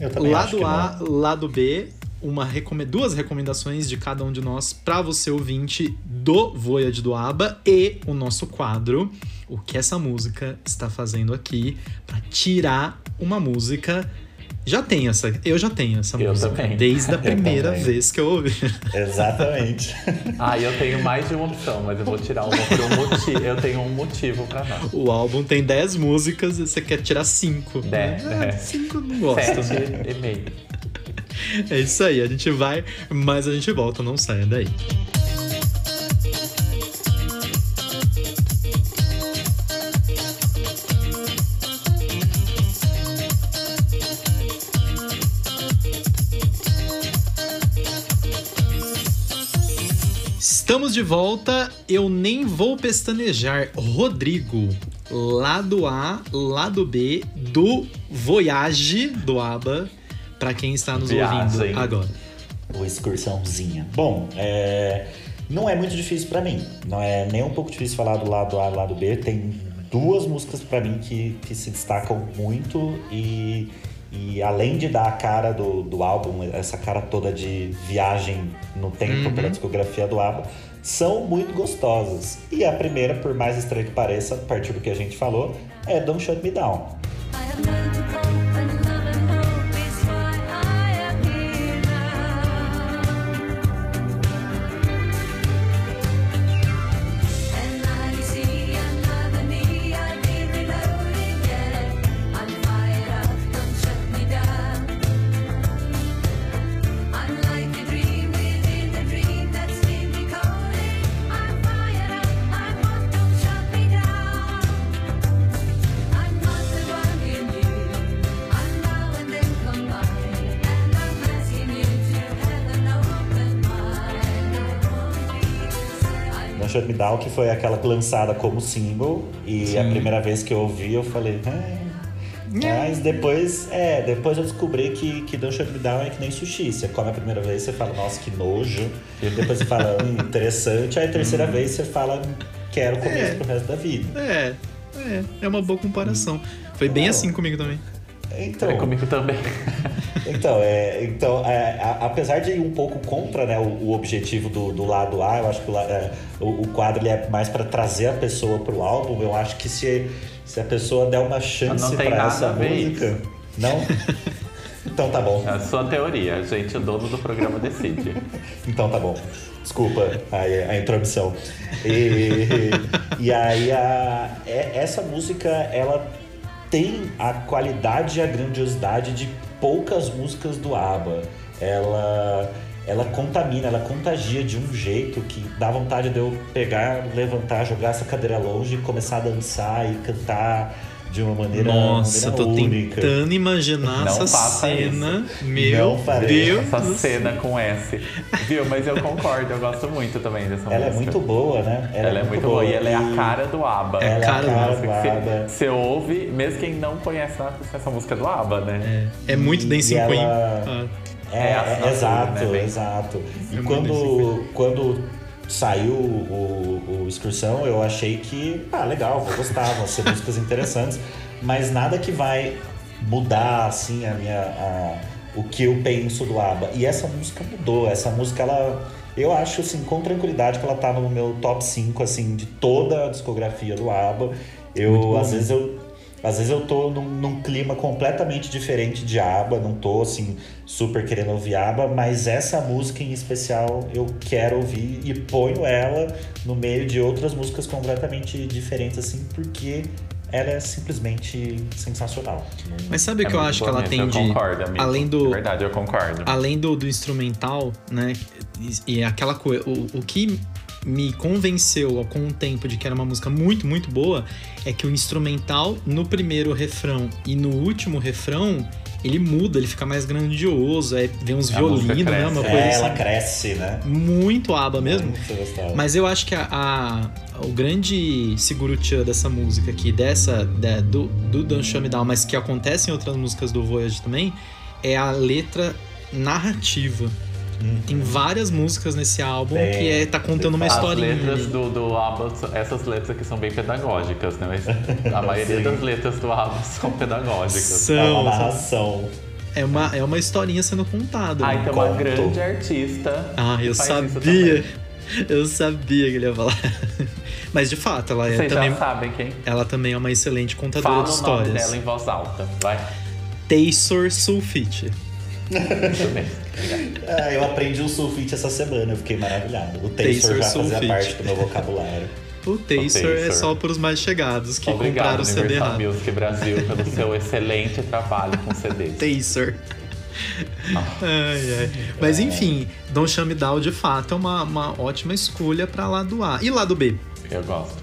Eu também acho lado que A, não. lado B. Uma duas recomendações de cada um de nós para você ouvinte do Voyage do ABBA e o nosso quadro o que essa música está fazendo aqui para tirar uma música já tem essa eu já tenho essa Eu música também. desde a primeira vez que eu ouvi Exatamente. Ah, eu tenho mais de uma opção, mas eu vou tirar uma por um motivo. Eu tenho um motivo pra dar. O álbum tem 10 músicas e você quer tirar 5. Dez, é. 5 não gosto. né? Sete e meio. É isso aí, a gente vai, mas a gente volta, não saia daí. Estamos de volta, eu nem vou pestanejar. Rodrigo, lado A, lado B do Voyage do ABBA, para quem está nos Viagem. ouvindo agora. Ou excursãozinha. Bom, é, não é muito difícil pra mim. Não é nem um pouco difícil falar do lado A e do lado B. Tem duas músicas pra mim que, que se destacam muito e, e além de dar a cara do, do álbum, essa cara toda de viagem no tempo Uhum. pela discografia do ABBA, são muito gostosas. E a primeira, por mais estranho que pareça, a partir do que a gente falou, é Don't Shut Me Down. Down, que foi aquela lançada como single. E a Sim. primeira vez que eu ouvi, eu falei. "Ah". Mas depois, é, depois eu descobri que, que Don't Shut Me Down é que nem sushi. Você come a primeira vez, você fala, nossa, que nojo. E depois você fala, hum, interessante. Aí a terceira vez você fala, quero comer É. isso pro resto da vida. É, é, é uma boa comparação. Foi bem Não. assim comigo também. Então, É comigo também. Então, é, então é, a- apesar de ir um pouco contra né, o, o objetivo do, do lado A, eu acho que o, é, o- o quadro ele é mais para trazer a pessoa pro álbum. Eu acho que se, se a pessoa der uma chance para essa música. Não? Então tá bom. É a sua teoria, a gente, o dono do programa decide. Então tá bom. Desculpa a, a intromissão. E, e aí a, é- essa música ela tem a qualidade e a grandiosidade de poucas músicas do ABBA. Ela ela contamina, ela contagia de um jeito que dá vontade de eu pegar, levantar, jogar essa cadeira longe começar a dançar e cantar de uma maneira, Nossa, tô maneira única. tentando imaginar Não essa cena. Meu Não farei. Deus. Essa cena com S. Viu? Mas eu concordo, eu gosto muito também dessa Ela é música. muito boa, né? Ela, é muito boa. E ela é a cara do ABBA. É a Ela cara do cara Você- do ABBA. Você ouve, mesmo quem não conhece essa- música do ABBA, né? É, é muito Dancing ela- Queen. Ah, É, É a é, assinatura, exato, né, exato. E É quando, quando saiu o, o Excursão, eu achei que, ah, legal, vou gostar, vão ser músicas interessantes, mas nada que vai mudar, assim, a minha, a- o que eu penso do ABBA. E essa música mudou, essa música, ela... Eu acho, assim, com tranquilidade que ela tá no meu top 5, assim, de toda a discografia do ABBA. Eu, às vezes, eu às vezes eu tô num, num clima completamente diferente de ABBA, não tô assim super querendo ouvir ABBA, mas essa música em especial eu quero ouvir e ponho ela no meio de outras músicas completamente diferentes assim, porque ela é simplesmente sensacional. Mas sabe o É que eu acho que ela tem de. Eu concordo, amigo. além do- De verdade, eu concordo. além do, do instrumental, né? E, e aquela coisa. O, o que me convenceu com o tempo de que era uma música muito, muito boa é que o instrumental no primeiro refrão e no último refrão ele muda, ele fica mais grandioso, é, vem uns música violinos, né? Uma É, coisa ela assim, cresce, né? muito aba mesmo. Muito. Mas eu acho que a, a- o grande seguro-tchan dessa música aqui, dessa, da- do, do Don't Show Me Down, mas que acontece em outras músicas do Voyage também, é a letra narrativa. Tem várias músicas nesse álbum Tem, que é, tá contando uma As historinha. letras ali. do, do ABBA, essas letras aqui são bem pedagógicas, né? Mas a maioria das letras do ABBA são pedagógicas. São, É uma narração. é, uma, é uma historinha sendo contada. Ah, né? então uma Conto. grande artista. Ah, eu sabia. também. Eu sabia que ele ia falar. Mas de fato, ela é Vocês também, já sabem quem? ela também é uma excelente contadora Fala de o nome histórias. dela em voz alta. Vai. Taysor Sulfite. Isso mesmo. Obrigado. Ah, eu aprendi o sulfite essa semana, eu fiquei maravilhado. O Taysor já fazia parte do meu vocabulário. O Taysor é só para os mais chegados que Obrigado, compraram o CD Universal errado. Music Brasil, pelo seu excelente trabalho com CDs. Taysor. Ah. Ai, ai. Mas enfim, Don't Show Me Down de fato é uma, uma ótima escolha para lado A. E lado B? Eu gosto.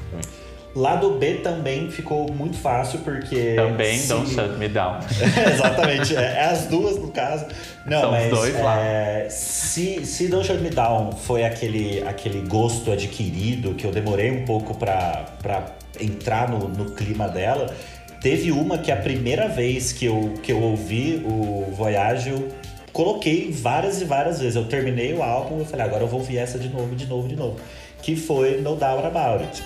Lado B também ficou muito fácil, porque. Também se- Don't Shut Me Down. Exatamente, é, é as duas no caso. Não, São os mas dois lá. é, se, se Don't Shut Me Down foi aquele, aquele gosto adquirido que eu demorei um pouco pra, pra entrar no, no clima dela, teve uma que a primeira vez que eu, que eu ouvi o Voyage, eu coloquei várias e várias vezes. Eu terminei o álbum e falei, agora eu vou ouvir essa de novo, de novo, de novo. Que foi No Doubt About It.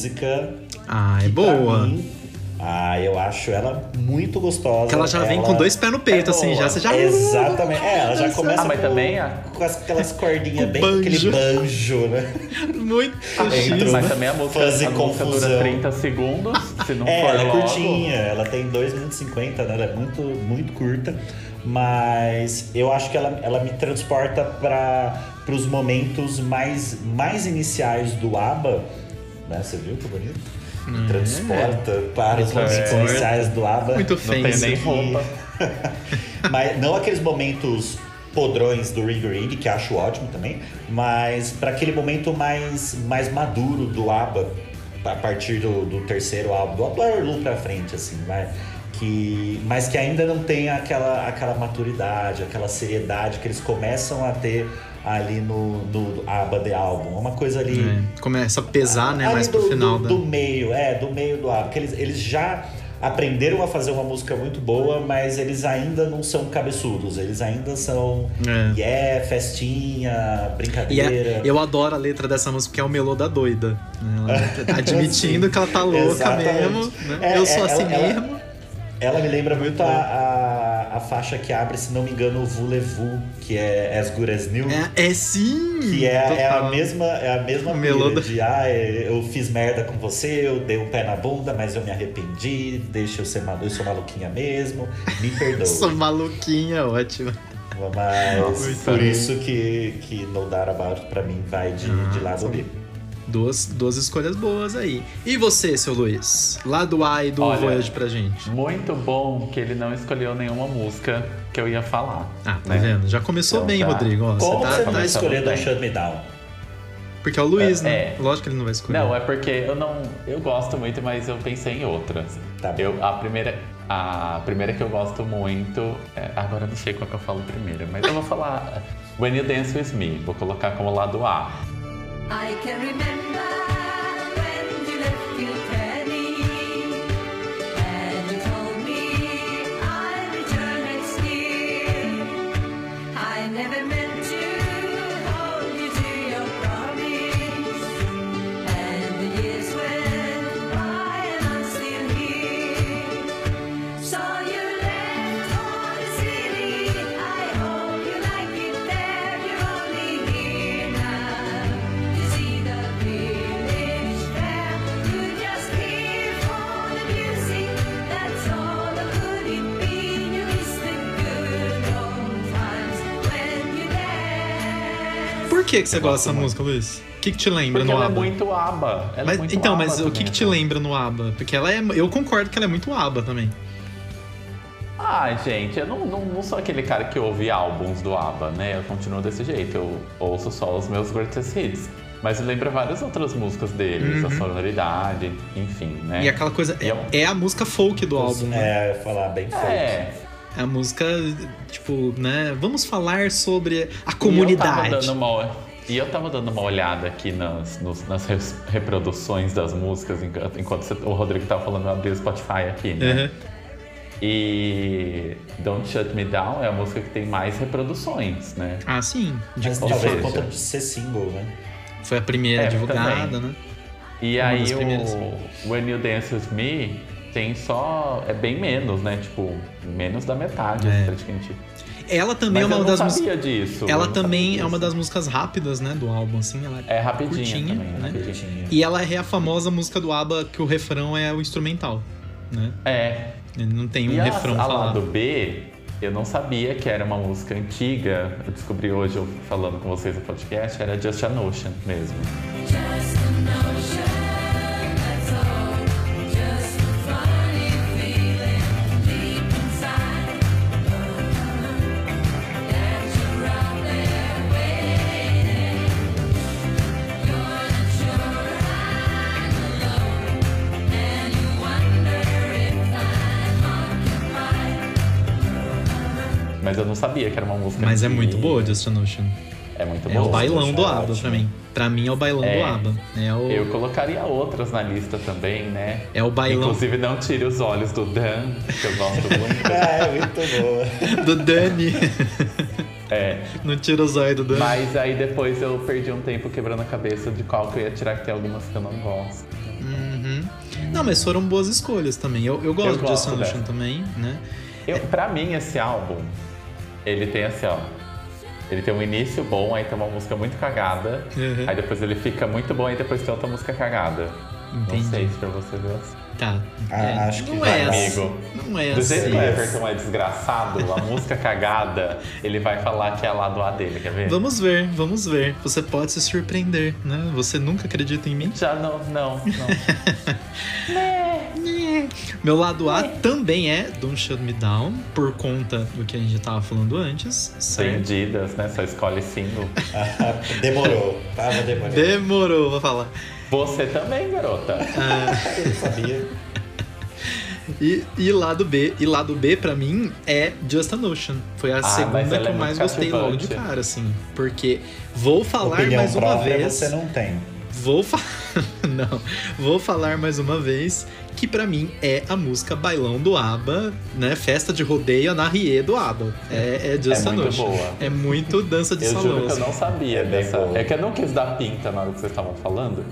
Música Ah, é boa. mim, ah, eu acho ela muito gostosa. Que ela já vem com dois pés no peito, é assim, já. Você já. Exatamente. É, ela já começa Ah, mas com, também a- com as- aquelas cordinhas bem com aquele banjo. banjo, né? Muito chique. Mas também a música, Fazer a música dura confusão. 30 segundos, se não É, for ela é curtinha, ela tem 2 minutos e 50, né? Ela é muito, muito curta. Mas eu acho que ela, ela me transporta para os momentos mais, mais iniciais do ABBA. Né? Você viu que bonito? Me transporta para os Me momentos iniciais do ABBA. Muito Não tem nem roupa. Mas não aqueles momentos podrões do Ring Ring, que acho ótimo também, mas para aquele momento mais, mais maduro do ABBA, a partir do, do terceiro álbum, do Waterloo pra frente, assim, vai. Que, mas que ainda não tem aquela, aquela maturidade, aquela seriedade que eles começam a ter ali no, no ABBA The Album. É Uma coisa ali. É, começa a pesar, né? Ali Mais do, pro final do, da. do meio, é, do meio do álbum. Porque eles, eles já aprenderam a fazer uma música muito boa, mas eles ainda não são cabeçudos. Eles ainda são É. yeah, festinha, E brincadeira. é- eu adoro a letra dessa música, que é o melô da doida. Ela tá admitindo que ela tá louca Exatamente. mesmo. né? É, eu sou é, assim ela- ela- mesmo. Ela me lembra muito a, a, a faixa que abre, se não me engano, o Voulez-Vous, que é As Good As New. É, é sim! Que é, é a mesma, é a mesma da- de ah, eu fiz merda com você, eu dei um pé na bunda, mas eu me arrependi, deixa eu ser maluco, eu sou maluquinha mesmo, me perdoa. Sou maluquinha, ótima. Mas Nossa. por isso que, que No Doubt About pra mim vai de, de lado B. Duas, duas escolhas boas aí. E você, seu Luiz? Lado A e do Olha, Voyage pra gente. Muito bom que ele não escolheu nenhuma música que eu ia falar. Ah, tá né? vendo? Já começou Então bem, tá. Rodrigo. Ó, Como você tá, você tá- vai começando escolher bem. Don't Shut Me Down? Porque é o Luiz, né? É. Lógico que ele não vai escolher. Não, é porque eu não. Eu gosto muito, mas eu pensei em outras. Tá bom. Eu, a, primeira, a primeira que eu gosto muito. é- agora eu não sei qual que eu falo primeiro, mas eu vou falar When You Dance With Me. Vou colocar como lado A. I can remember que, que você gosta dessa música, Luiz? O que, que te lembra Porque no ela é ABBA? muito aba. Ela é Mas- muito então, ABBA mas o que, também, que te né? lembra no ABBA? Porque ela é. Eu concordo que ela é muito ABBA também. Ah, gente, eu não, não, não sou aquele cara que ouve álbuns do ABBA, né? Eu continuo desse jeito, eu ouço só os meus greatest hits. Mas lembra várias outras músicas deles, a sonoridade, enfim, né? Uhum. E aquela coisa. É É, é a música folk do álbum, né? É, eu ia falar bem. É, É a música, tipo, né? Vamos falar sobre a E eu tava comunidade. dando uma, e eu tava dando uma olhada aqui nas, nos- nas reproduções das músicas, enquanto, enquanto você- o Rodrigo tava falando, eu abri o Spotify aqui, né? Uhum. E Don't Shut Me Down é a música que tem mais reproduções, né? Ah, sim. De, Mas de talvez fato. por conta de ser single, né? Foi a primeira É, divulgada, também. né? E Uma aí o When You Dance With Me tem só... é bem menos, né? Tipo, menos da metade, É. praticamente. Ela também Mas é uma das músicas. disso. Ela também sabia é uma disso. das músicas rápidas, né, do álbum, assim. Ela É rapidinha curtinha, também, né? rapidinha. E ela é a famosa música do ABBA que o refrão é o instrumental, né? É, não tem um E a, refrão a falado. lado B, eu não sabia que era uma música antiga. Eu descobri hoje, eu falando com vocês no podcast, era Just a Notion mesmo. Sabia que era uma música Mas é muito boa, Just a Notion. É muito É boa. o bailão do é ABBA ótimo. pra mim. Pra mim é o bailão É. do ABBA. É o, Eu colocaria outras na lista também, né? é o bailão Inclusive, não tire os olhos do Dan, que eu gosto muito. Ah, é muito boa. do Dani. É. não tira os olhos do Dani. Mas aí depois eu perdi um tempo quebrando a cabeça de qual que eu ia tirar, que tem algumas que eu não gosto. Uhum. Não, mas foram boas escolhas também. Eu, eu gosto Eu de gosto dessa. também, né? Eu, pra mim, esse álbum, ele tem assim, ó. Ele tem um início bom, aí tem uma música muito cagada. Uhum. Aí depois ele fica muito bom, aí depois tem outra música cagada. Entendi. Não sei se pra você viu assim. Tá. Ah, É, acho que não é assim. amigo. Não é Do assim. jeito que o Everton é desgraçado, a música cagada, ele vai falar que é a lado A dele, quer ver? Vamos ver, vamos ver. Você pode se surpreender, né? Você nunca acredita em mim? Já não, não, não. Meu lado A também é Don't Shut Me Down, por conta do que a gente tava falando antes, certo? Vendidas, né? Só escolhe single. Demorou. Tava demorando. Demorou, vou falar. Você também, garota. Eu sabia. E, e lado B, e lado B pra mim é Just a Notion. Foi a Ah, segunda ela que é eu muito mais gostei logo de cara, assim. Porque vou falar Opinião mais uma vez. você não tem. Vou fa... não, vou falar mais uma vez que pra mim é a música Bailão do ABBA, né? Festa de rodeio na Rie do ABBA. É, é Just É muito boa. É muito dança de Eu salão. juro que eu assim. não sabia É dessa. boa. É que eu não quis dar pinta na hora que vocês estavam falando.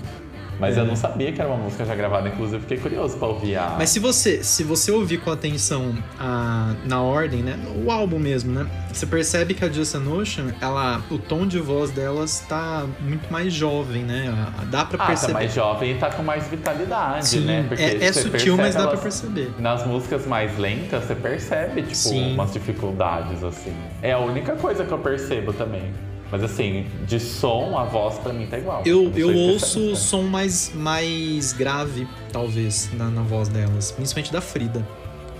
Mas É. eu não sabia que era uma música já gravada, inclusive fiquei curioso pra ouvir a. Mas se você, se você ouvir com atenção a, na ordem, né? O álbum mesmo, né? Você percebe que a Just a Notion, ela, o tom de voz dela está muito mais jovem, né? Dá pra ah, perceber. tá mais jovem e tá com mais vitalidade, Sim, né? Porque é, é sutil, mas dá pra elas- perceber. Nas músicas mais lentas, você percebe, tipo, Sim. umas dificuldades, assim. É a única coisa que eu percebo também. Mas assim, de som, a voz pra mim tá igual. Eu, eu ouço o som mais, mais grave, talvez, na, na voz delas, principalmente da Frida.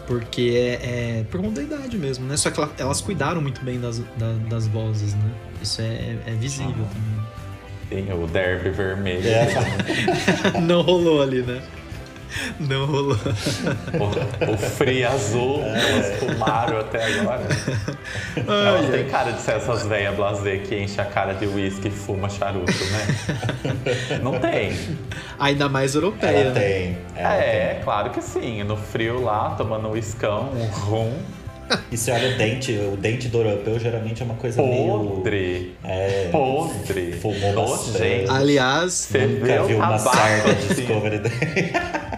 Porque é, é por conta da idade mesmo, né? Só que ela- elas cuidaram muito bem das, da- das vozes, né? Isso é, é visível Tem o derby vermelho. É. também. Não rolou ali, né? Não rolou. O, o azul, elas fumaram até agora. Elas têm cara de ser essas velhas blasé que enche a cara de uísque e fuma charuto, né? Não tem. Ainda mais europeia. Ela né? tem. Ela É, claro que sim. No frio lá, tomando um iscão, um rum, tem. E você olha o dente, o dente do europeu geralmente é uma coisa meio. podre. É. Podre. Fumou bastante. Aliás, Você Nunca o viu uma sarda assim. Discovery.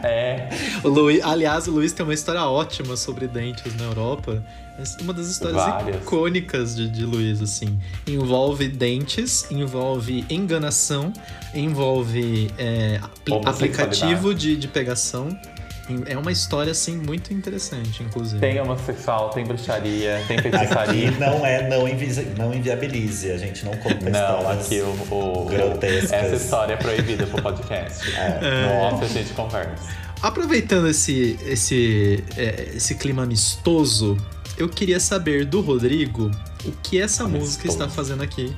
É. o Luiz, aliás, o Luiz tem uma história ótima sobre dentes na Europa. É Uma das histórias Várias. icônicas de, de Luiz, assim. Envolve dentes, envolve enganação, envolve é, Homossexualidade. aplicativo de, de pegação É uma história, assim, muito interessante, inclusive. Tem homossexual, tem bruxaria, tem Aqui feitiçaria. não é não, invi- não inviabilize, a gente não conta Não, histórias aqui o, o- grotescas. essa história é proibida pro podcast. No off a gente conversa. Aproveitando esse, esse, é, esse clima amistoso, eu queria saber do Rodrigo o que essa Amistoso. música está fazendo aqui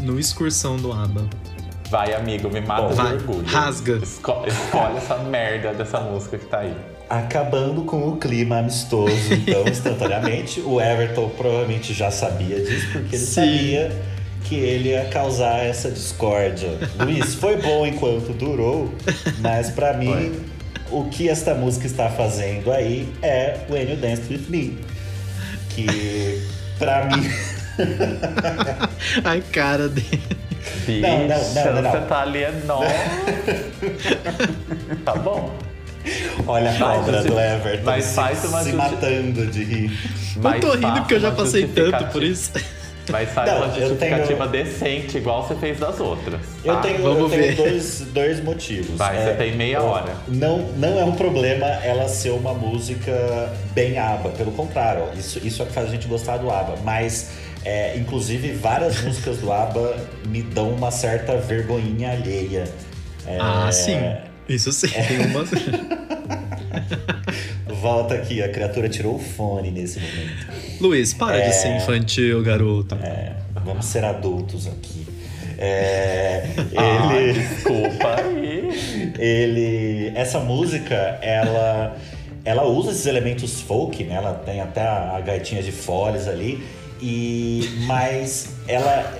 no Excursão do ABBA. Vai, amigo, me mata de Vai, orgulho. rasga. Esco- escolhe essa merda dessa música que tá aí. Acabando com o clima amistoso, então, instantaneamente. O Everton provavelmente já sabia disso, porque ele Sim. sabia que ele ia causar essa discórdia. Luiz, foi bom enquanto durou, mas pra mim, o que esta música está fazendo aí é When You Dance With Me. Que, pra mim... Ai, cara dele. Bicha, Não, não, não, não, você tá alienando. tá bom. Olha a cobra do Everton mas se, faz uma se matando de rir. Não Mas tô rindo porque eu já passei tanto por isso. Mas faz Não, uma eu justificativa tenho- decente, igual você fez das outras. Eu tá? tenho, vamos eu tenho ver. dois, dois motivos. Vai, você tem meia eu- hora. Não, não é um problema ela ser uma música bem ABBA. Pelo contrário, isso, isso é o que faz a gente gostar do ABBA. Mas, é, inclusive, várias músicas do ABBA me dão uma certa vergonhinha alheia. É, Ah, sim. Isso sim. Tem uma... Volta aqui, a criatura tirou o fone nesse momento. Luiz, para de ser infantil, garoto. É, vamos ser adultos aqui. É, ele... desculpa aí. ele essa música ela ela usa esses elementos folk né ela tem até a, a gaitinha de folhas ali e mas ela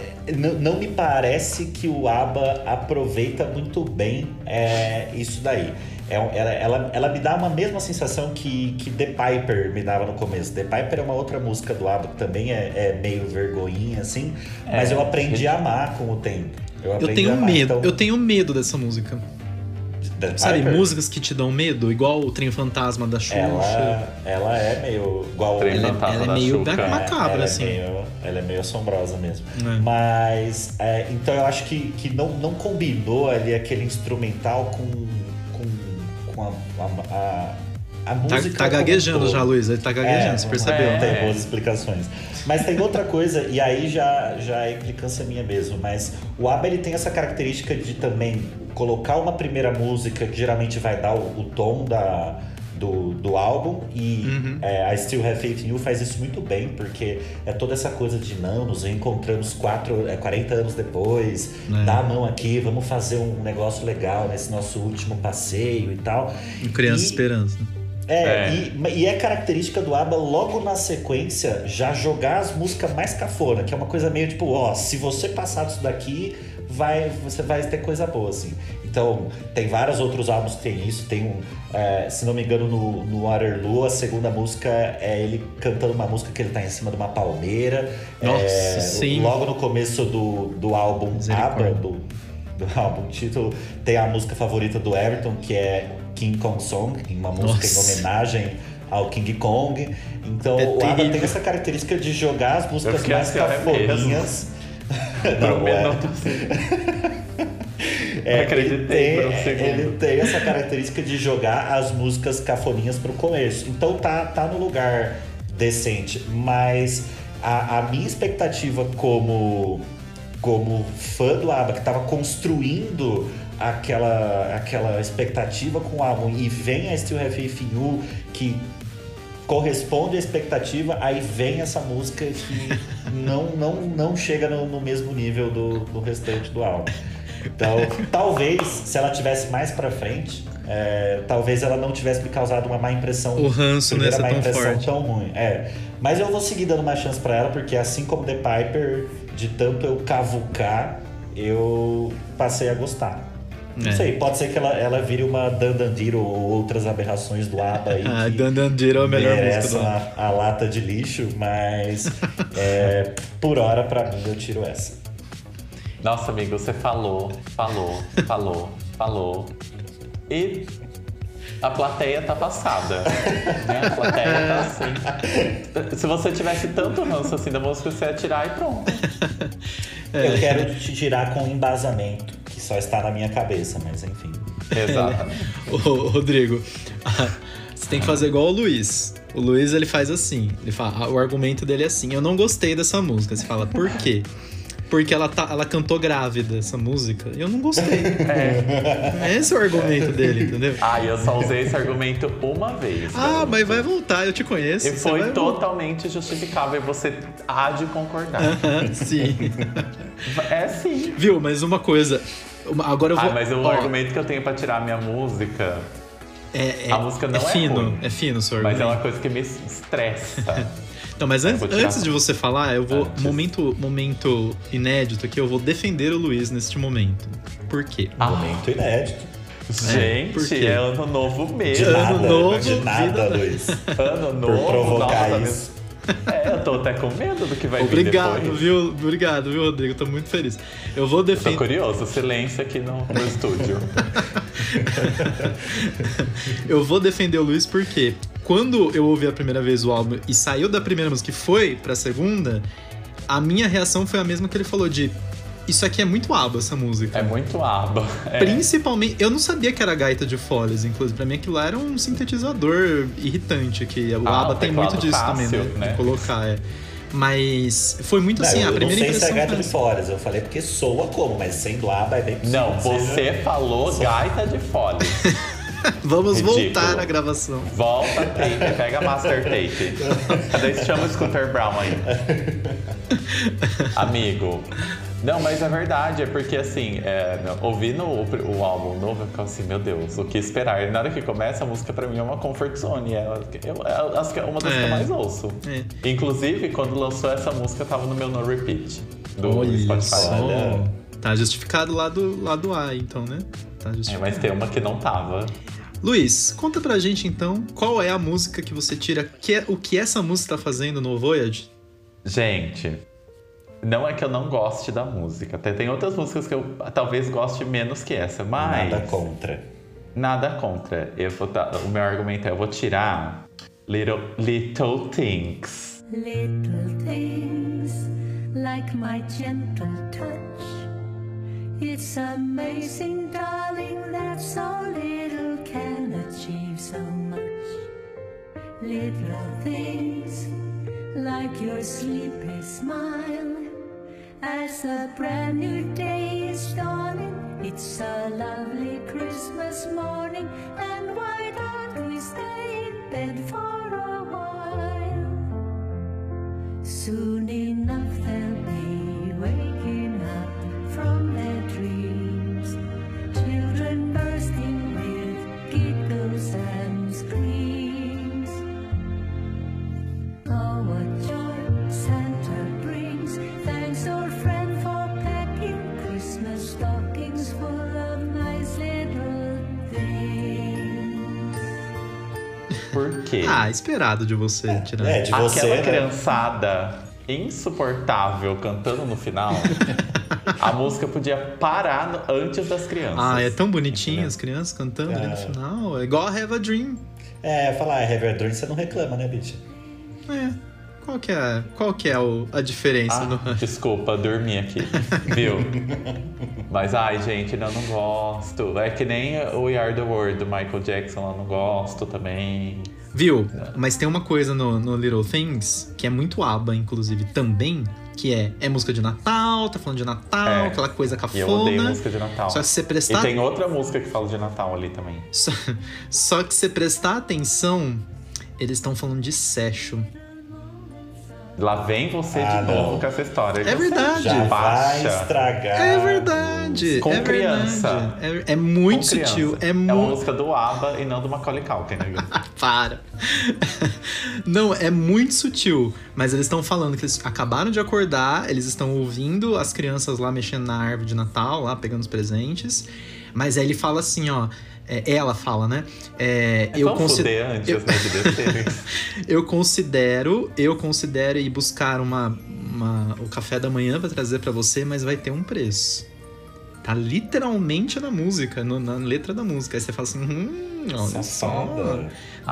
não me parece que o ABBA aproveita muito bem é, isso daí é, ela, ela, ela me dá uma mesma sensação que, que The Piper me dava no começo. The Piper é uma outra música do ABBA que também é, é meio vergonhinha, assim, mas É, eu aprendi a amar com o tempo. Eu, Eu tenho a amar. medo, Então, eu tenho medo dessa música. Sabe, Piper, músicas que te dão medo, igual o Trem Fantasma da Xuxa. Ela, ela é meio igual Trem Ela é- Fantasma ela é da meio Xuxa. da- macabra, ela assim. É meio, ela é meio assombrosa mesmo. É. Mas, é, então eu acho que, que não, não combinou ali aquele instrumental com, com, com a, a, a, a Tá, música. tá gaguejando já, Luiz. Ele tá gaguejando, É, você percebeu, Não né? tem boas explicações. Mas tem outra coisa, e aí já, já é implicância minha mesmo, mas o ABBA ele tem essa característica de também colocar uma primeira música que geralmente vai dar o, o tom da, do, do álbum e Uhum. é, a Still Have Faith in You faz isso muito bem, porque é toda essa coisa de não, nos reencontramos quatro, é, 40 anos depois, É. dá a mão aqui, vamos fazer um negócio legal nesse nosso último passeio e tal. Um Criança E- Esperança. é, É. E, e é característica do ABBA logo na sequência já jogar as músicas mais cafona, que é uma coisa meio tipo, ó, se você passar disso daqui, vai, você vai ter coisa boa, assim. Então, tem vários outros álbuns que tem isso. Tem um, é, se não me engano, no, no Waterloo, a segunda música é ele cantando uma música que ele tá em cima de uma palmeira. Nossa, É, sim. Logo no começo do, do álbum. ABBA, do, do álbum título, tem a música favorita do Everton, que é King Kong Song, uma música Nossa. em homenagem ao King Kong. Então É o ABBA tem essa característica de jogar as músicas mais assim, é Não, um é. minuto, assim. É, Acreditei ele tem, um ele tem essa característica de jogar as músicas cafoninhas pro começo. Então tá, tá no lugar decente. Mas a, a minha expectativa como, como fã do ABBA, que tava construindo aquela, aquela expectativa com o álbum e vem a Still Have Faith in You, que corresponde à expectativa, aí vem essa música que não, não, não chega no, no mesmo nível do, do restante do álbum. Então, talvez, se ela tivesse mais pra frente, é, talvez ela não tivesse me causado uma má impressão. O ranço nessa má tão impressão forte. tão ruim. É. Mas eu vou seguir dando uma chance pra ela, porque assim como The Piper, de tanto eu cavucar, eu passei a gostar. Não É. sei, pode ser que ela, ela vire uma Dandandiro ou outras aberrações do ABBA aí. Ah, Dandandira é a melhor música do a, a lata de lixo, mas é, por hora, pra mim, eu tiro essa. Nossa, amigo, você falou, falou, falou, falou. E a plateia tá passada. Né? A plateia tá assim. Se você tivesse tanto ranço assim da música, você ia tirar e pronto. É. Eu quero te tirar com embasamento, só está na minha cabeça, mas enfim. Exatamente. Ô, Rodrigo, você tem que fazer igual o Luiz. O Luiz, ele faz assim. Ele fala, o argumento dele é assim. Eu não gostei dessa música. Você fala, por quê? Porque ela, tá, ela cantou grávida, essa música. E eu não gostei. É. Esse é o argumento dele, entendeu? Ah, e eu só usei esse argumento uma vez. Ah, mas vai voltar, eu te conheço. E você foi totalmente justificável e você há de concordar. voltar. Sim. é sim. Viu, mas uma coisa. Agora eu vou. Ah, mas o ó, argumento que eu tenho pra tirar minha música, é, é, a música não é fino, ruim. é fino o seu mas é argumento. uma coisa que me estressa. Então, mas an- antes de você falar, eu vou. antes. Momento, momento inédito aqui, eu vou defender o Luiz neste momento. Por quê? Ah, Momento inédito. gente, por quê? é ano novo De mesmo. Ano nada, novo, de nada, vida- Luiz. Ano novo. provocar nossa, isso. É, eu tô até com medo do que vai vir Obrigado, depois. viu? Obrigado, viu, Rodrigo? Tô muito feliz. Eu vou Tô defender. curioso, silêncio aqui no, no estúdio. Eu vou defender o Luiz porque quando eu ouvi a primeira vez o álbum e saiu da primeira música e foi pra segunda, a minha reação foi a mesma que ele falou de isso aqui é muito aba essa música. É muito aba. É. Principalmente, eu não sabia que era gaita de folhas, inclusive. Pra mim aquilo lá era um sintetizador irritante, que o Ah, ABBA o tem muito disso fácil, também, né? né? De colocar, é. Mas foi muito Não, assim, eu a não primeira sei se impressão. é gaita foi de foras. Eu falei porque soa como, mas sendo aba é bem possível. Não, seja- você falou gaita de fole. Vamos Ridículo. voltar à gravação. Volta a tape, pega a master tape. Daí se chama o Scooter Brown aí. Amigo. Não, mas é verdade, é porque assim, é, ouvindo o, o álbum novo, eu fico assim, meu Deus, o que esperar? E na hora que começa, a música pra mim é uma comfort zone, é, eu, é, acho que é uma das que É. eu mais ouço. É. Inclusive, quando lançou essa música, tava no meu no repeat do Olha Spotify. só. Olha. Tá justificado lá do, lá do A, então, né? Tá É, justificado. mas tem uma que não tava. Luiz, conta pra gente então qual é a música que você tira, que é, o que essa música tá fazendo no Voyage? Gente, não é que eu não goste da música. Até tem outras músicas que eu talvez goste menos que essa, mas Nada contra. nada contra. Eu vou dar- o meu argumento é eu vou tirar Little, little Things. Little things like my gentle touch. It's amazing, darling, that so little can achieve so much. Little things like your sleepy smile. As a brand new day is dawning, it's a lovely Christmas morning, and why don't we stay in bed for Ah, esperado de você tirar. É, de Aquela você, né? criançada insuportável cantando no final, a música podia parar no- antes das crianças. Ah, é tão bonitinho as crianças cantando ali no É. final. É igual a Have a Dream. É, falar, é Heavy Dream, você não reclama, né, bicha? É. Qual que é, qual que é o- a diferença Ah, no. desculpa, dormi aqui. Viu? Mas, ai, gente, eu não gosto. É que nem o We Are the World do Michael Jackson, eu não gosto também. Viu? Mas tem uma coisa no, no Little Things que é muito aba, inclusive, também, que é, é música de Natal, tá falando de Natal, É. aquela coisa E eu odeio cafona. música de Natal. Só que se você E prestar. tem outra música que fala de Natal ali também. Só, só que se você prestar atenção, eles estão falando de session. Lá vem você Ah, de novo não. com essa história. É verdade. Já vai baixa. estragar. É verdade. Com é criança. verdade. É, é muito sutil. É, É uma muito. música do ABBA e não do Macaulay Culkin, né? Para. Não, é muito sutil. Mas eles estão falando que eles acabaram de acordar, eles estão ouvindo as crianças lá mexendo na árvore de Natal, lá pegando os presentes. Mas aí ele fala assim, ó. É, ela fala, né? É, eu, Vamos consi- fuder antes, eu- né, de eu considero, eu considero ir buscar uma, uma- o café da manhã pra trazer pra você, mas vai ter um preço. Tá literalmente na música, no- na letra da música. Aí você fala assim, hum, olha só.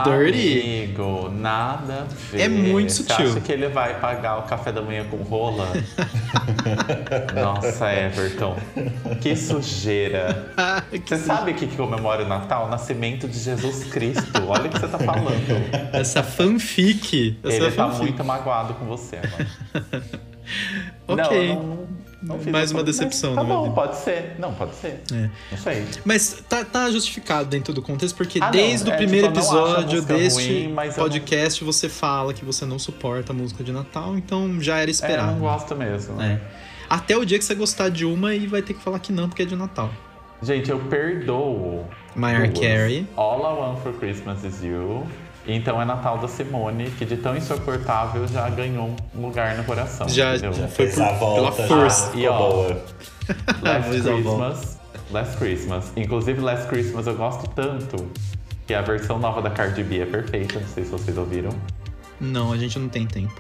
Dirty. Amigo, nada a ver. É muito Você sutil. acha que ele vai pagar o café da manhã com rola? Nossa, Everton. Que sujeira. Você sabe o que que comemora o Natal? O nascimento de Jesus Cristo. Olha o que você tá falando. Essa fanfic. Essa Ele tá fanfic. muito magoado com você, mano. Ok. Não, não, não Mais uma decepção Tá na minha bom, vida. pode ser. Não, pode ser. É. Não sei. Mas tá, tá justificado dentro do contexto, porque Ah, não, desde o é, primeiro tipo, episódio deste ruim, eu não- podcast você fala que você não suporta a música de Natal, então já era É, eu esperado. não gosto mesmo. É. Até o dia que você gostar de uma e vai ter que falar que não, porque é de Natal. Gente, eu perdoo. Mariah. Carey. All I Want for Christmas is You. Então é Natal da Simone, que de tão insuportável já ganhou um lugar no coração. Já- entendeu? já Foi por- volta, pela já força. ficou E, ó, boa. Last. Christmas. Last Christmas. Inclusive, Last Christmas eu gosto tanto que a versão nova da Cardi B é perfeita. Não sei se vocês ouviram. Não, a gente não tem tempo.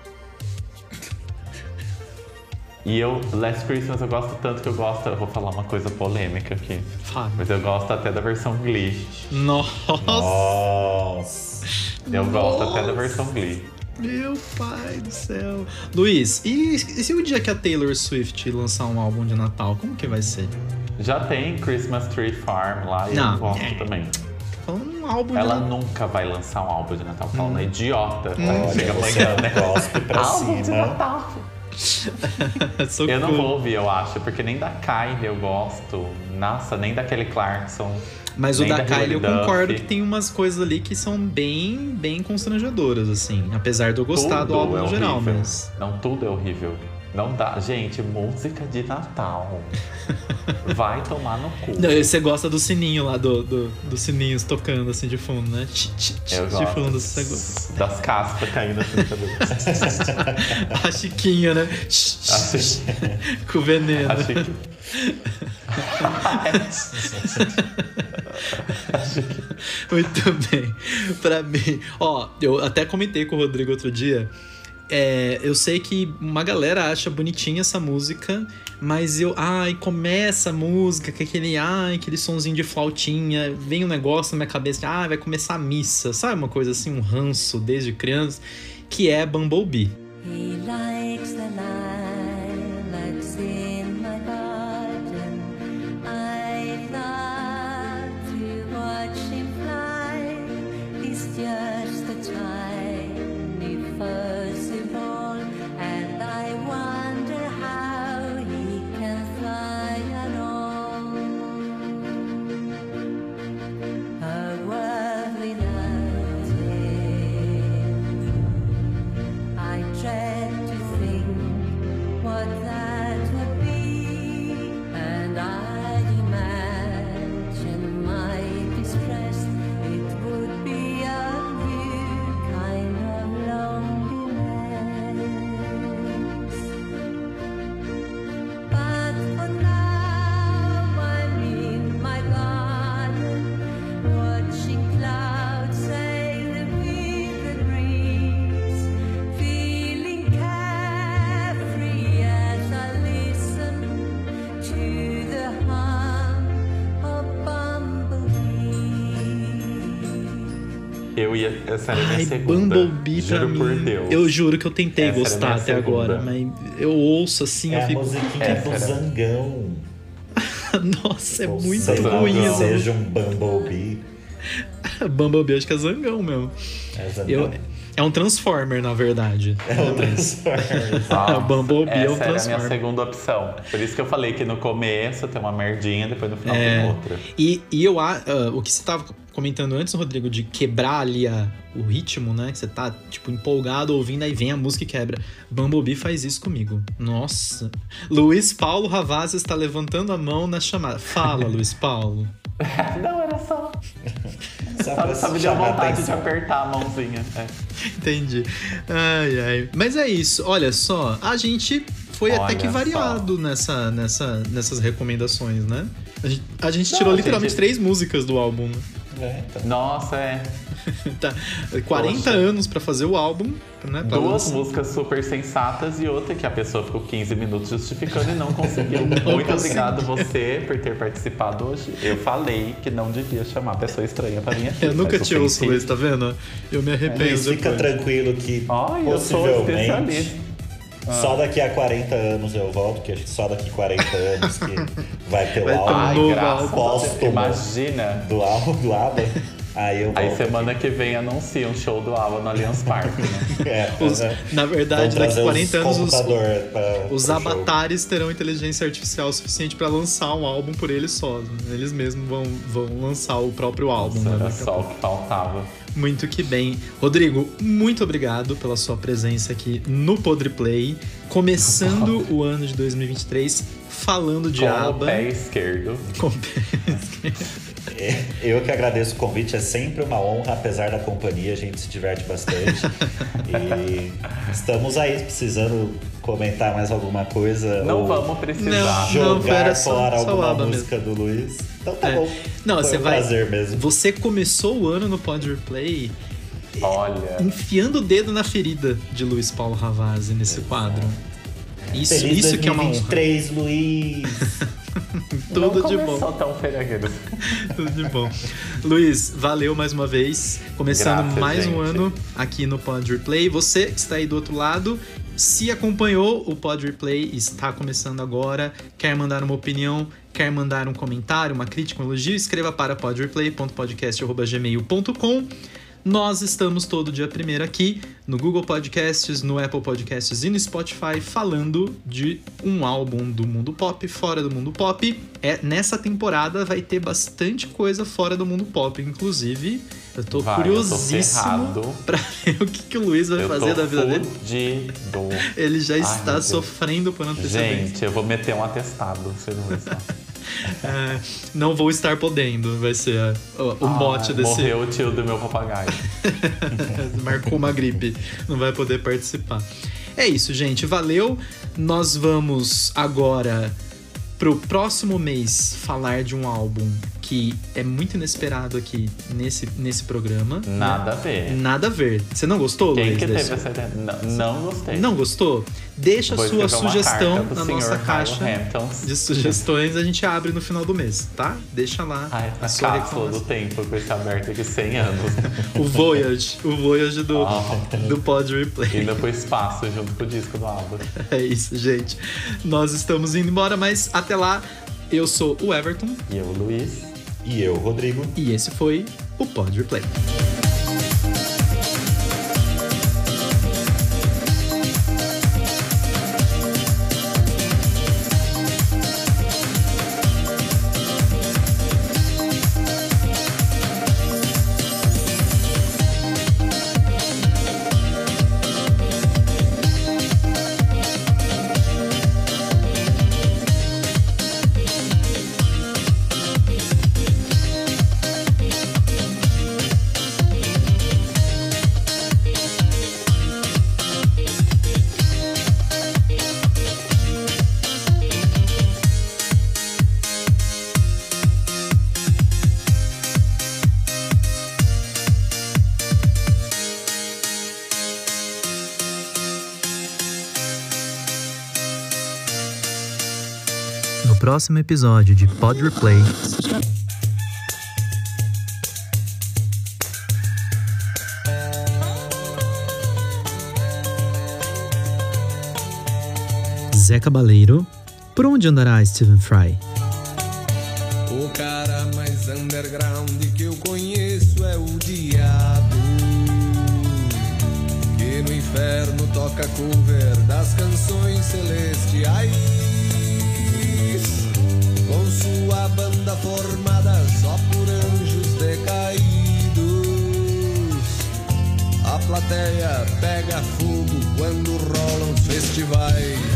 E eu, Last Christmas, eu gosto tanto que eu gosto. Eu vou falar uma coisa polêmica aqui. Fala. Mas eu gosto até da versão Glee. Nossa, Nossa. Eu gosto até da versão Glee. meu pai do céu. Luiz, e, e se o dia que a Taylor Swift lançar um álbum de Natal, como que vai ser? Já tem Christmas Tree Farm lá e Não. eu gosto É. também. Um álbum Ela de Natal. nunca vai lançar um álbum de Natal, falando é idiota. Olha, Chega você amanhã, né? cospe pra Álbum de. Natal. Eu não vou ouvir, eu acho, porque nem da Kylie eu gosto. Nossa, nem da Kelly Clarkson. Mas o nem da Kylie eu concordo que tem umas coisas ali que são bem, bem constrangedoras, assim. Apesar de eu gostar do Tudo álbum é no geral, horrível. mas. Não, tudo é horrível. Não dá. Gente, música de Natal. Vai tomar no cu. Não, você gosta do sininho lá, do, do, dos sininhos tocando assim de fundo, né? Tch, tch, tch, Eu de fundo, você gosta. das cascas caindo assim no cabelo. A Chiquinha, né? Tch, Assim, Com veneno. achei que... Muito bem. Pra mim, ó, eu até comentei com o Rodrigo outro dia. É, eu sei que uma galera acha bonitinha essa música, mas eu. Ai, começa a música, com aquele. Ai, aquele sonzinho de flautinha. Vem um negócio na minha cabeça, ah, vai começar a missa. Sabe uma coisa assim, um ranço desde criança, que é Bumblebee. Eu ia. Essa era a minha Ai, segunda. Bumblebee pra Juro mim. por Deus. Eu juro que eu tentei Essa a gostar até segunda. agora, mas eu ouço assim, É eu a fico. musiquinha Essa do Zangão. Nossa, é Ou muito lá, ruim. seja um Bumblebee. Bumblebee acho que é zangão mesmo. É Zangão. Eu, é um Transformer, na verdade. É o Transformers. Nossa, Bumblebee é um essa era a minha Transformer. segunda opção. Por isso que eu falei que no começo tem uma merdinha, depois no final É. tem outra. E, e eu ah, o que você tava comentando antes, Rodrigo, de quebrar ali a- o ritmo, né? Que você tá, tipo, empolgado ouvindo, aí vem a música e quebra. Bumblebee faz isso comigo. Nossa. Luiz Paulo Ravazzi está levantando a mão na chamada. Fala, Luiz Paulo. Não, era só. Só Só, pra só me deu vontade de atenção. apertar a mãozinha. É. Entendi. Ai, ai. Mas é isso. Olha só, a gente foi até Olha que só. variado nessa, nessa, nessas recomendações, né? A gente, a gente Não, tirou a literalmente gente- três músicas do álbum, né? É, então. Nossa, é. Tá, 40 Poxa. anos pra fazer o álbum, né? pra Duas lançar. músicas super sensatas e outra que a pessoa ficou 15 minutos justificando e não conseguiu. Muito conseguiu. obrigado você por ter participado hoje. Eu falei que não devia chamar pessoa estranha pra vir aqui. Eu nunca te ouço, Luiz, tá vendo? Eu me arrependo Luiz, fica depois. tranquilo que Ai, eu sou possivelmente especialista. só daqui a 40 anos eu volto, que acho que só daqui a 40 anos que vai ter o um álbum a. Póstumo. Imagina. do álbum do ABBA. Aí eu. Aí semana que vem anuncia um show do Ava no Allianz Parque, né? É, Os- é. na verdade, daqui a 40 os anos, os, pra- os pro show. avatares terão inteligência artificial suficiente pra lançar um álbum por eles sós. Eles mesmos vão, vão lançar o próprio álbum. né, Era a só o que faltava. Muito que bem. Rodrigo, muito obrigado pela sua presença aqui no Podre Play, começando o ano de 2023 falando de Com o aba. pé esquerdo. Com o pé. É, Eu que agradeço o convite, é sempre uma honra, apesar da companhia, a gente se diverte bastante. e estamos aí, precisando comentar mais alguma coisa. Não ou vamos precisar. Não, jogar só- fora só o alguma ABBA música do Luiz. Então tá É. bom. Não, Foi você um vai. prazer mesmo. Você começou o ano no Pod Replay Olha. enfiando o dedo na ferida de Luiz Paulo Ravazzi nesse quadro. Isso, Feliz isso que é uma honra. 2023, Luiz. Tudo não de bom. tão feio Tudo de bom. Luiz, valeu mais uma vez. Começando Graças, mais um gente. ano aqui no Pod Replay. Você que está aí do outro lado, se acompanhou o Pod Replay, está começando agora, quer mandar uma opinião, quer mandar um comentário, uma crítica, um elogio, escreva para podreplay.podcast.gmail.com. Nós estamos todo dia primeiro aqui no Google Podcasts, no Apple Podcasts e no Spotify falando de um álbum do mundo pop, fora do mundo pop. É, nessa temporada vai ter bastante coisa fora do mundo pop, inclusive. Eu tô Vai, eu tô curiosíssimo pra ver o que, que o Luiz vai Eu fazer da vida dele. fudido. Ele já meu está sofrendo por antecedência. Gente, eu vou meter um atestado, você não vai. É, não vou estar podendo, vai ser o, o mote Ah, desse. Morreu o tio do meu papagaio. Marcou uma gripe, não vai poder participar. É isso, gente. Valeu. Nós vamos agora pro próximo mês falar de um álbum que é muito inesperado aqui nesse, nesse programa. Nada a ver. Nada a ver. Você não gostou, Quem Luiz? que teve essa? Não, não gostei. Não gostou? Deixa a sua sugestão na nossa caixa de sugestões. A gente abre no final do mês, tá? Deixa lá Ai, a a sua cápsula do reclamação. tempo com esse aberto aqui 100 anos. O Voyage. O Voyage do, Ah. do Pod Replay. Indo pro espaço junto com o disco do Álvaro. É isso, gente. Nós estamos indo embora, mas até lá, eu sou o Everton E eu, Luiz. E eu, Rodrigo. e esse foi o Pod Replay. Próximo episódio de Pod Replay. Zé Cabaleiro, por onde andará Stephen Fry? O cara mais underground que eu conheço é o diabo. Que no inferno toca cover das canções celestiais. Plateia pega fogo quando rolam festivais.